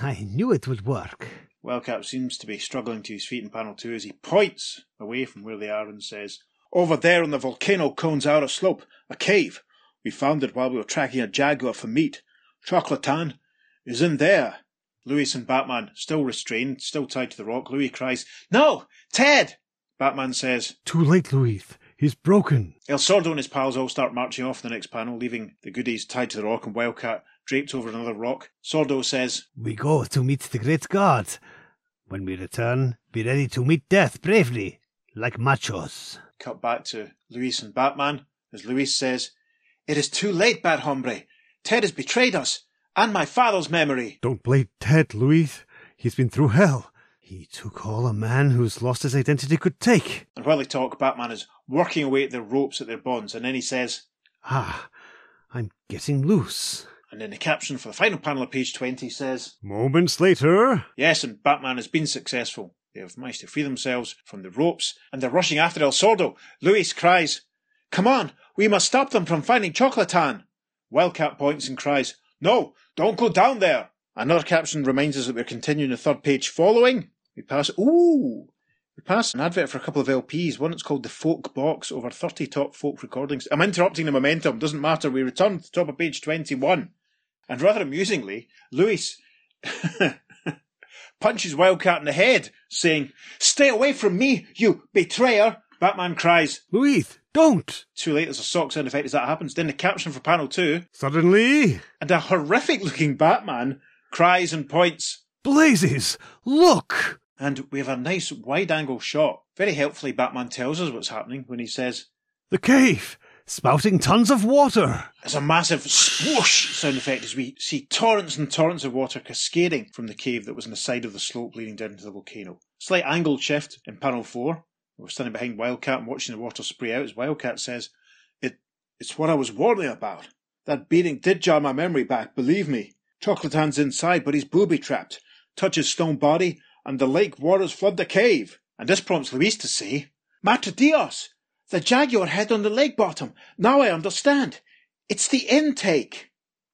I knew it would work. Wildcat seems to be struggling to his feet in panel two as he points away from where they are and says, Over there on the volcano cone's outer slope, a cave. We found it while we were tracking a jaguar for meat. Choclotan is in there. Louis and Batman, still restrained, still tied to the rock, Louis cries, No! Ted! Batman says, Too late, Louis. He's broken. El Sordo and his pals all start marching off the next panel, leaving the goodies tied to the rock and Wildcat draped over another rock. Sordo says, We go to meet the great god. When we return, be ready to meet death bravely, like machos. Cut back to Luis and Batman, as Luis says, It is too late, bad hombre. Ted has betrayed us, and my father's memory. Don't blame Ted, Luis. He's been through hell. He took all a man who's lost his identity could take. And while they talk, Batman is working away at their ropes at their bonds, and then he says, Ah, I'm getting loose. and then the caption for the final panel of page 20 says, Moments later, Yes, and Batman has been successful. They have managed to free themselves from the ropes, and they're rushing after El Sordo. Luis cries, Come on, we must stop them from finding Choclotan. Wildcat points and cries, No, don't go down there. Another caption reminds us that we're continuing the third page following. We pass, ooh, we pass an advert for a couple of LPs. One that's called The Folk Box, over 30 top folk recordings. I'm interrupting the momentum, doesn't matter. We return to the top of page 21. And rather amusingly, Louis punches Wildcat in the head, saying, Stay away from me, you betrayer! Batman cries. Louis, don't! Too late, there's a sock sound effect as that happens. Then the caption for panel two, Suddenly, and a horrific looking Batman cries and points. blazes! Look! And we have a nice wide angle shot. Very helpfully, Batman tells us what's happening when he says, The cave! Spouting tons of water! It's a massive swoosh sound effect as we see torrents and torrents of water cascading from the cave that was on the side of the slope leading down to the volcano. Slight angled shift in panel four. We're standing behind Wildcat and watching the water spray out as Wildcat says, It it's what I was warning about. That beating did jar my memory back, believe me. Choclotan's inside, but he's booby trapped. Touch his stone body, and the lake waters flood the cave. And this prompts Luis to say, Matre Dios! The jaguar head on the lake bottom. Now I understand. It's the intake.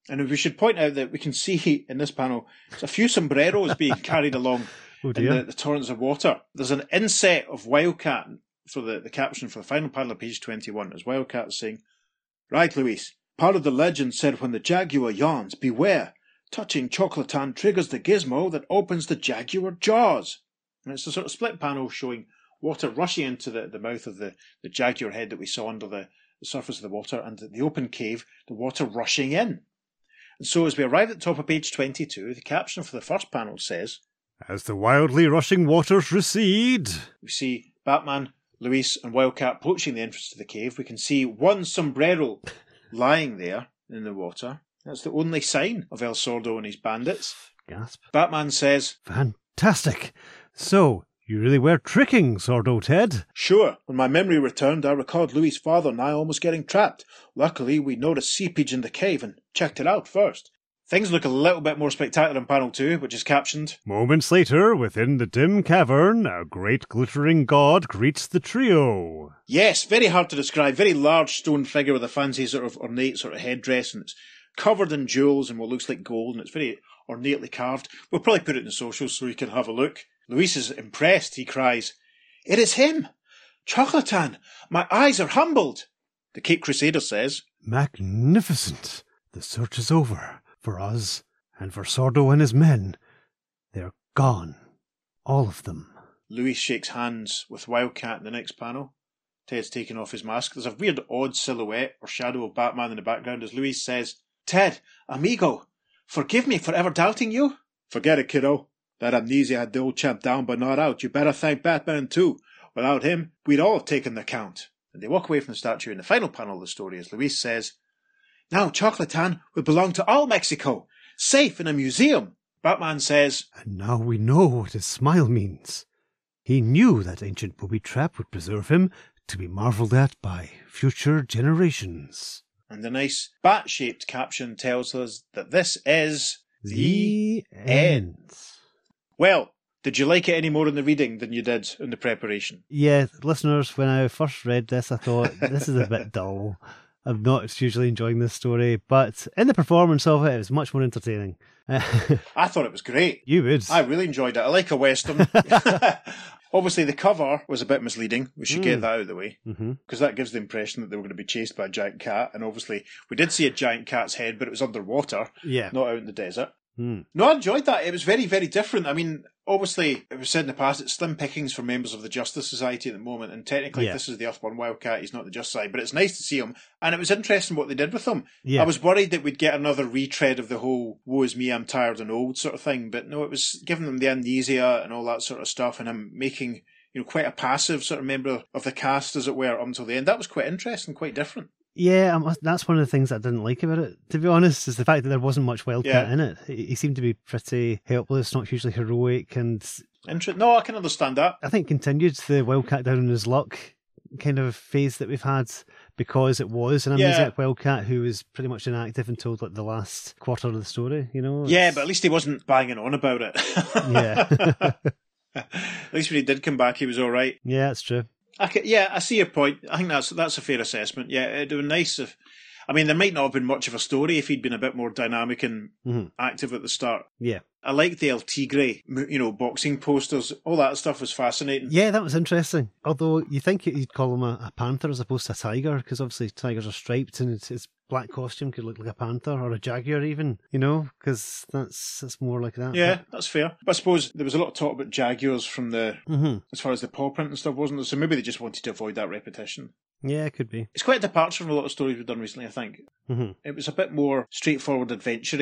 And we should point out that we can see in this panel a few sombreros being carried along Oh in the, the torrents of water. There's an inset of Wildcat for the, the caption for the final panel of page 21 as Wildcat is saying, Right, Luis. Part of the legend said when the jaguar yawns, beware. Touching Choclotan triggers the gizmo that opens the jaguar jaws. And it's a sort of split panel showing water rushing into the, the mouth of the, the jaguar head that we saw under the, the surface of the water, and the open cave, the water rushing in. And so as we arrive at the top of page 22, the caption for the first panel says, As the wildly rushing waters recede, We see Batman, Luis, and Wildcat approaching the entrance to the cave. We can see one sombrero lying there in the water. That's the only sign of El Sordo and his bandits. Gasp. Batman says, Fantastic. So, you really were tricking Sordo Ted? Sure, when my memory returned, I recalled Louis's father and I almost getting trapped. Luckily, we noticed seepage in the cave and checked it out first. Things look a little bit more spectacular in panel two, which is captioned, moments later, within the dim cavern, a great glittering god greets the trio. Yes, very hard to describe. Very large stone figure with a fancy sort of ornate sort of headdress, and it's covered in jewels and what looks like gold, and it's very ornately carved. We'll probably put it in the socials so you can have a look. Luis is impressed. He cries, "It is him, Choclotan! My eyes are humbled." The Cape Crusader says, Magnificent. The search is over. For us, and for Sordo and his men. They're gone. All of them. Luis shakes hands with Wildcat in the next panel. Ted's taken off his mask. There's a weird, odd silhouette or shadow of Batman in the background as Luis says, Ted, amigo, forgive me for ever doubting you. Forget it, kiddo. That amnesia had the old champ down but not out. You better thank Batman too. Without him, we'd all have taken the count. And they walk away from the statue in the final panel of the story as Luis says, Now Choclotan will belong to all Mexico, safe in a museum. Batman says, And now we know what his smile means. He knew that ancient booby trap would preserve him to be marvelled at by future generations. And the nice bat shaped caption tells us that this is The end. Well, did you like it any more in the reading than you did in the preparation? Yeah, listeners, when I first read this, I thought this is a bit dull. I'm not usually enjoying this story, but in the performance of it, it was much more entertaining. I thought it was great. you would. I really enjoyed it. I like a western. Obviously, the cover was a bit misleading. We should get Mm. that out of the way because that gives the impression that they were going to be chased by a giant cat. And obviously, we did see a giant cat's head, but it was underwater, Yeah. not out in the desert. Mm. No, I enjoyed that. It was very, very different. I mean, obviously, it was said in the past, it's slim pickings for members of the Justice Society at the moment, and technically, Yeah. this is the Earthborn Wildcat. He's not the Justice Side, but it's nice to see him. And it was interesting what they did with him. Yeah. I was worried that we'd get another retread of the whole "woe is me, I'm tired and old" sort of thing, but no, it was giving them the amnesia and all that sort of stuff, and him making you know quite a passive sort of member of the cast, as it were, up until the end. That was quite interesting, quite different. Yeah, um, that's one of the things I didn't like about it, to be honest, is the fact that there wasn't much Wildcat Yeah. in it. He he seemed to be pretty helpless, not hugely heroic, and Inter- no, I can understand that. I think continued the Wildcat down on his luck kind of phase that we've had because it was an Yeah. amnesiac Wildcat who was pretty much inactive until like the last quarter of the story, you know? Yeah, but at least he wasn't banging on about it. Yeah. at least when he did come back, he was all right. yeah, that's true. Yeah, I see your point. I think that's that's a fair assessment. Yeah, it'd have been nice if. I mean, there might not have been much of a story if he'd been a bit more dynamic and Mhm. active at the start. Yeah. I like the El Tigre, you know, boxing posters. All that stuff was fascinating. Yeah, that was interesting. Although you think you'd call him a, a panther as opposed to a tiger, because obviously tigers are striped and its, its black costume could look like a panther or a jaguar, even, you know, because that's, that's more like that. Yeah, that's fair. But I suppose there was a lot of talk about jaguars from the hmm as far as the paw print and stuff, wasn't there? So maybe they just wanted to avoid that repetition. Yeah, it could be. It's quite a departure from a lot of stories we've done recently. I think hmm it was a bit more straightforward adventure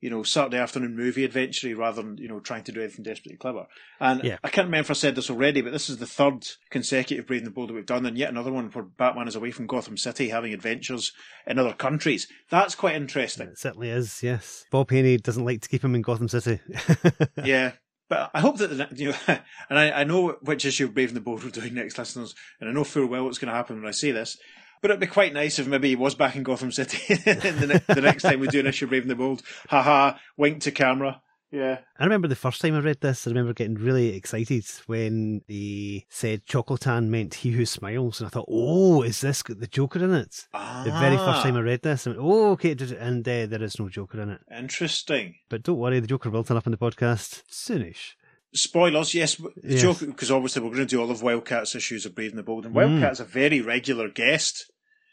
you know, Saturday afternoon movie adventure rather than, you know, trying to do anything desperately clever. And Yeah. I can't remember if I said this already, but this is the third consecutive Brave and the Bold that we've done, and yet another one where Batman is away from Gotham City having adventures in other countries. That's quite interesting. It certainly is, yes. Bob Haney doesn't like to keep him in Gotham City. yeah. But I hope that, the, you know, and I, I know which issue of Brave and the Bold we're doing next, listeners, and I know full well what's going to happen when I say this. But it'd be quite nice if maybe he was back in Gotham City the, ne- the next time we do an issue of Brave and the Bold. Ha ha, wink to camera. Yeah. I remember the first time I read this, I remember getting really excited when they said Choclotan meant he who smiles. And I thought, oh, is this got the Joker in it? Ah. The very first time I read this, I went, oh, okay, it did- and uh, there is no Joker in it. Interesting. But don't worry, the Joker will turn up in the podcast soonish. Spoilers, yes. The Yes. because obviously we're going to do all of Wildcat's issues of Brave and the Bold, and Mm. Wildcat's a very regular guest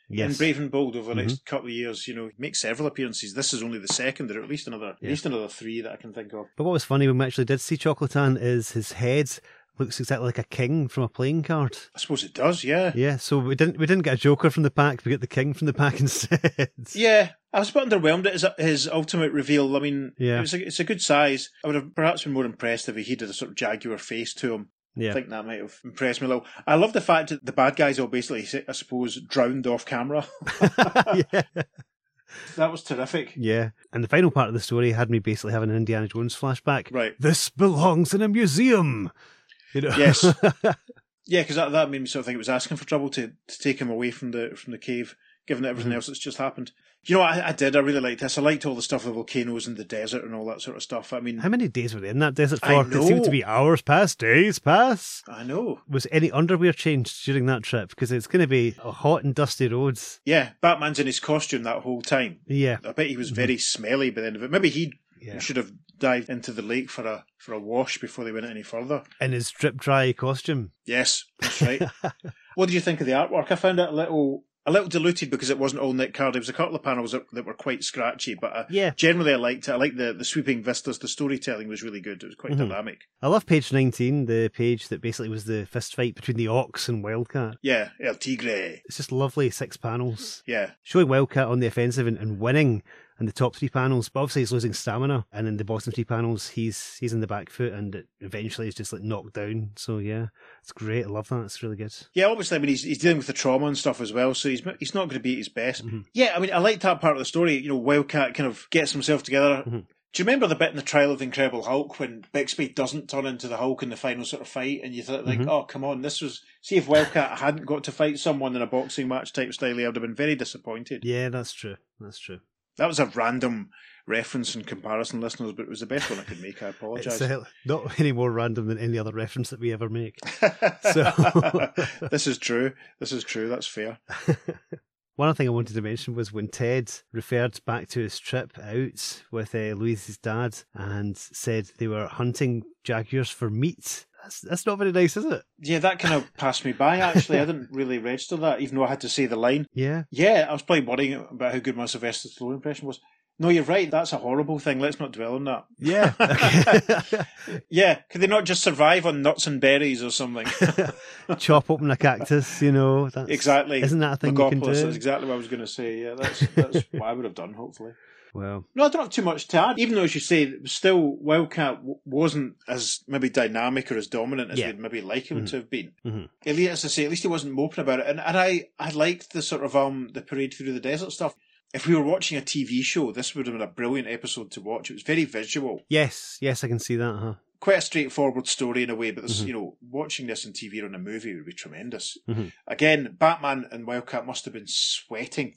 in Yes. Mm-hmm. Brave and Bold over the next couple of years. You know, make several appearances. This is only the second, or at least another, Yeah. at least another three that I can think of. But what was funny when we actually did see Choclotan is his head looks exactly like a king from a playing card. I suppose it does, yeah. Yeah, so we didn't we didn't get a Joker from the pack, we got the king from the pack instead. Yeah, I was a bit underwhelmed at his, his ultimate reveal. I mean, Yeah. it was a, it's a good size. I would have perhaps been more impressed if he had a sort of jaguar face to him. I think that might have impressed me a little. I love the fact that the bad guys all basically, I suppose, drowned off camera. yeah. that was terrific. Yeah. And the final part of the story had me basically having an Indiana Jones flashback. Right. This belongs in a museum. You know? Yes. Yeah, because that, that made me sort of think it was asking for trouble to, to take him away from the from the cave, given everything Mm-hmm. else that's just happened. You know, I, I did. I really liked this. I liked all the stuff, the volcanoes and the desert and all that sort of stuff. I mean, How many days were they in that desert for? I It seemed to be hours pass, days pass. I know. Was any underwear changed during that trip? Because it's going to be hot and dusty roads. Yeah, Batman's in his costume that whole time. Yeah. I bet he was very smelly by the end of it. Maybe he Mm-hmm. Yeah. should have dived into the lake for a for a wash before they went any further. In his drip dry costume. Yes, that's right. what did you think of the artwork? I found it a little a little diluted because it wasn't all Nick Cardy. There was a couple of panels that, that were quite scratchy, but uh, Yeah. generally I liked it. I liked the, the sweeping vistas. The storytelling was really good. It was quite Mhm. dynamic. I love page 19, the page that basically was the fist fight between the Ox and Wildcat. Yeah, El Tigre. It's just lovely six panels. Yeah, showing Wildcat on the offensive and, and winning in the top three panels, but obviously he's losing stamina, and in the bottom three panels, he's he's in the back foot, and it eventually he's just like knocked down. So yeah, it's great. I love that. It's really good. yeah. Obviously, I mean he's he's dealing with the trauma and stuff as well, so he's he's not going to be at his best. Mhm. Yeah, I mean I liked that part of the story. You know, Wildcat kind of gets himself together. Mhm. Do you remember the bit in the trial of the Incredible Hulk when Bixby doesn't turn into the Hulk in the final sort of fight, and you thought like, Mhm. oh come on, this was see if Wildcat hadn't got to fight someone in a boxing match type style, I would have been very disappointed. Yeah, that's true. That's true. That was a random reference and comparison, listeners, but it was the best one I could make. I apologise. uh, not any more random than any other reference that we ever make. So- this is true. This is true. That's fair. One other thing I wanted to mention was when Ted referred back to his trip out with uh, Luis's dad and said they were hunting jaguars for meat. That's, that's not very nice, is it? Yeah, that kind of passed me by, actually. I didn't really register that, even though I had to say the line. Yeah. Yeah, I was probably worrying about how good my Sylvester Stallone impression was. No, you're right. That's a horrible thing. Let's not dwell on that. Yeah. Yeah, could they not just survive on nuts and berries or something? Chop open a cactus, you know. That's, exactly. Isn't that a thing you can do? That's exactly what I was going to say. Yeah, that's that's what I would have done. Hopefully. Well, No, I don't have too much to add. Even though, as you say, still Wildcat w- wasn't as maybe dynamic or as dominant as Yeah. we'd maybe like him Mhm. to have been. Mhm. At least, as I say, at least he wasn't moping about it. And and I I liked the sort of um the parade through the desert stuff. If we were watching a TV show, this would have been a brilliant episode to watch. It was very visual, yes, yes, I can see that, huh? quite a straightforward story in a way. But this, Mhm. you know, watching this on TV or in a movie would be tremendous. Mhm. Again, Batman and Wildcat must have been sweating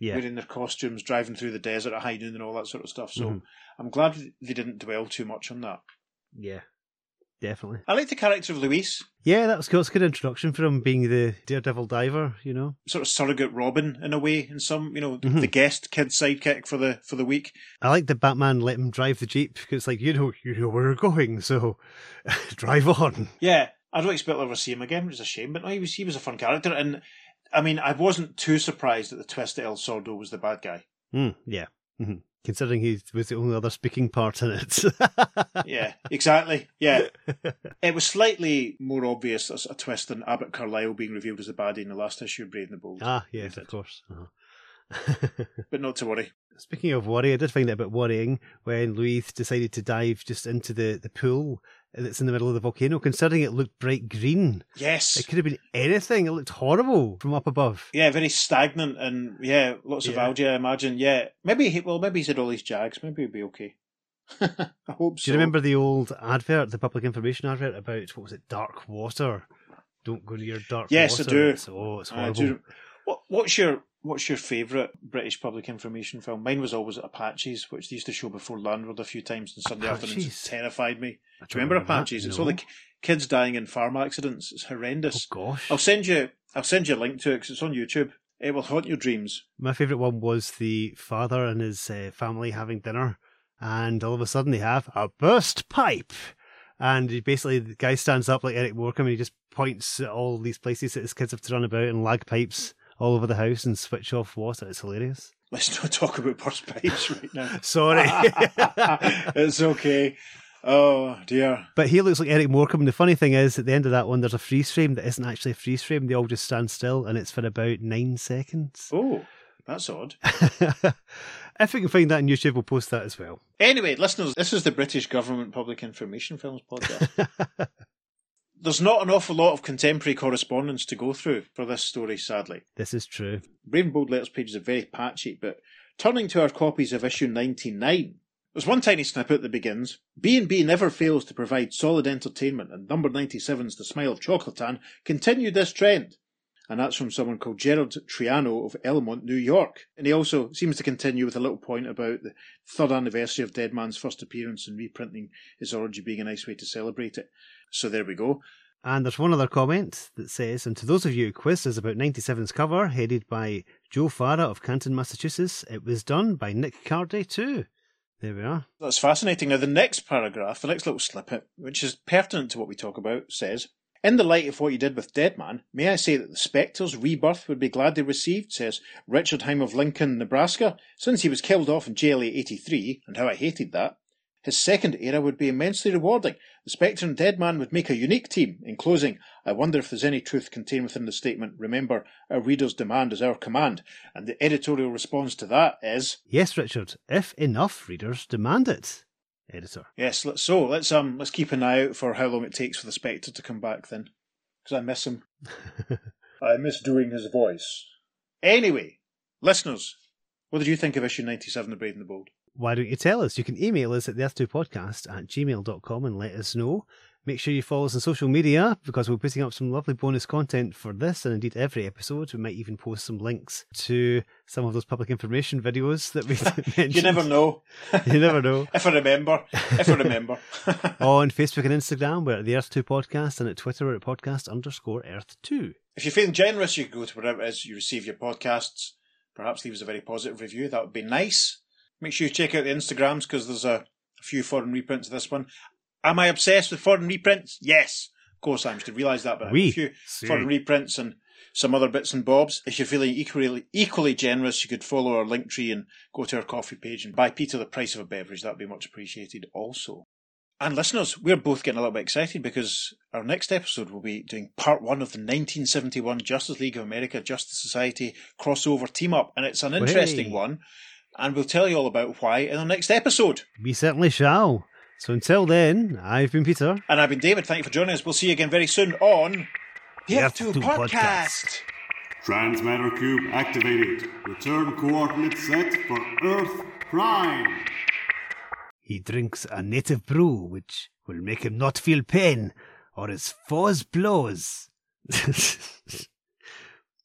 Yeah. wearing their costumes, driving through the desert at high noon and all that sort of stuff. So Mhm. I'm glad they didn't dwell too much on that. Yeah. Definitely. I like the character of Luis, Yeah, that was cool. It's a good introduction for him being the daredevil diver, you know. sort of surrogate Robin in a way, in some, you know, Mhm. the guest kid sidekick for the for the week. I like that Batman let him drive the Jeep because like, you know, you know where we're going, so drive on. Yeah, I don't expect to ever see him again, which is a shame. But no, he was he was a fun character, and I mean, I wasn't too surprised that the twist that El Sordo was the bad guy. Mm, yeah. hmm Considering he was the only other speaking part in it. Yeah, exactly. Yeah, it was slightly more obvious as a twist than Abbott Carlisle being revealed as the baddie in the last issue of Brave and the Bold. ah, yes, of course. Uh-huh. But not to worry. Speaking of worry, I did find it a bit worrying when Luis decided to dive just into the, the pool that's in the middle of the volcano, considering it looked bright green. Yes, It could have been anything. It looked horrible from up above. Yeah, very stagnant and yeah, lots of algae. I imagine. Yeah, maybe he, well, maybe he's had all these jags. Maybe he'll be okay. I hope so. Do you remember the old advert, the public information advert about what was it, dark water? Don't go near dark Yes, I water. do. It's, oh, it's horrible. do what, what's your What's your favourite British public information film? Mine was always Apaches, which they used to show before Landward a few times on Sunday afternoons. Apaches? It terrified me. I Do you remember that. Apaches? It's all the kids dying in farm accidents. It's horrendous. Oh gosh. I'll send you. I'll send you a link to it because it's on YouTube. It will haunt your dreams. My favourite one was the father and his uh, family having dinner, and all of a sudden they have a burst pipe. And he basically, the guy stands up like Eric Morecambe and he just points at all these places that his kids have to run about and lag pipes all over the house and switch off water. It's hilarious. Let's not talk about burst pipes right now. Sorry. it's okay. Oh dear. but he looks like Eric Morecambe. The funny thing is, at the end of that one, there's a freeze frame that isn't actually a freeze frame. They all just stand still and it's for about nine seconds. Oh, that's odd. if we can find that on YouTube, we'll post that as well. Anyway, listeners, this is the British Government Public Information Films podcast. There's not an awful lot of contemporary correspondence to go through for this story, sadly. this is true. Brave and Bold Letters pages are very patchy, but turning to our copies of issue 99, there's one tiny snippet that begins, B&B never fails to provide solid entertainment, and number 97's The Smile of Choclotan continued this trend. And that's from someone called Gerald Triano of Elmont, New York. And he also seems to continue with a little point about the third anniversary of Deadman's first appearance and reprinting his orgy being a nice way to celebrate it. So there we go. And there's one other comment that says, and to those of you who quizzed us about 97's cover, headed by Joe Farah of Canton, Massachusetts, it was done by Nick Cardy too. There we are. That's fascinating. Now, the next paragraph, the next little snippet, which is pertinent to what we talk about, says In the light of what you did with Deadman, may I say that the Spectre's rebirth would be gladly received, says Richard Heim of Lincoln, Nebraska, since he was killed off in JLA 83, and how I hated that. His second era would be immensely rewarding. The Spectre and Deadman would make a unique team. In closing, I wonder if there's any truth contained within the statement, remember, our reader's demand is our command. And the editorial response to that is Yes, Richard, if enough readers demand it. Editor. Yes, so let's um let's keep an eye out for how long it takes for the Spectre to come back then, because I miss him. I miss doing his voice. Anyway, listeners, what did you think of issue ninety-seven of Brave and the Bold? Why don't you tell us? You can email us at the Earth2podcast at gmail.com and let us know. Make sure you follow us on social media because we're putting up some lovely bonus content for this and indeed every episode. We might even post some links to some of those public information videos that we mentioned. You never know. you never know. if I remember, if I remember. on Facebook and Instagram, we're at the Earth2 Podcast, and at Twitter, we're at podcast underscore Earth2. if you're feeling generous, you can go to wherever it is you receive your podcasts. perhaps leave us a very positive review. That would be nice. Make sure you check out the Instagrams because there's a, a few foreign reprints of this one. Am I obsessed with foreign reprints? Yes. Of course, I'm to realise that, but Oui, a few foreign reprints and some other bits and bobs. If you're feeling equally equally generous, you could follow our link tree and go to our Ko-fi page and buy Peter the price of a beverage. That'd be much appreciated also. And listeners, we're both getting a little bit excited because our next episode will be doing part one of the 1971 Justice League of America Justice Society crossover team up, and it's an interesting Hey. one. And we'll tell you all about why in our next episode. We certainly shall. So until then, I've been Peter. And I've been David. Thank you for joining us. We'll see you again very soon on the The F2 F2 podcast. podcast. Transmatter cube activated. Return coordinates set for Earth Prime. He drinks a native brew which will make him not feel pain or his foes blows.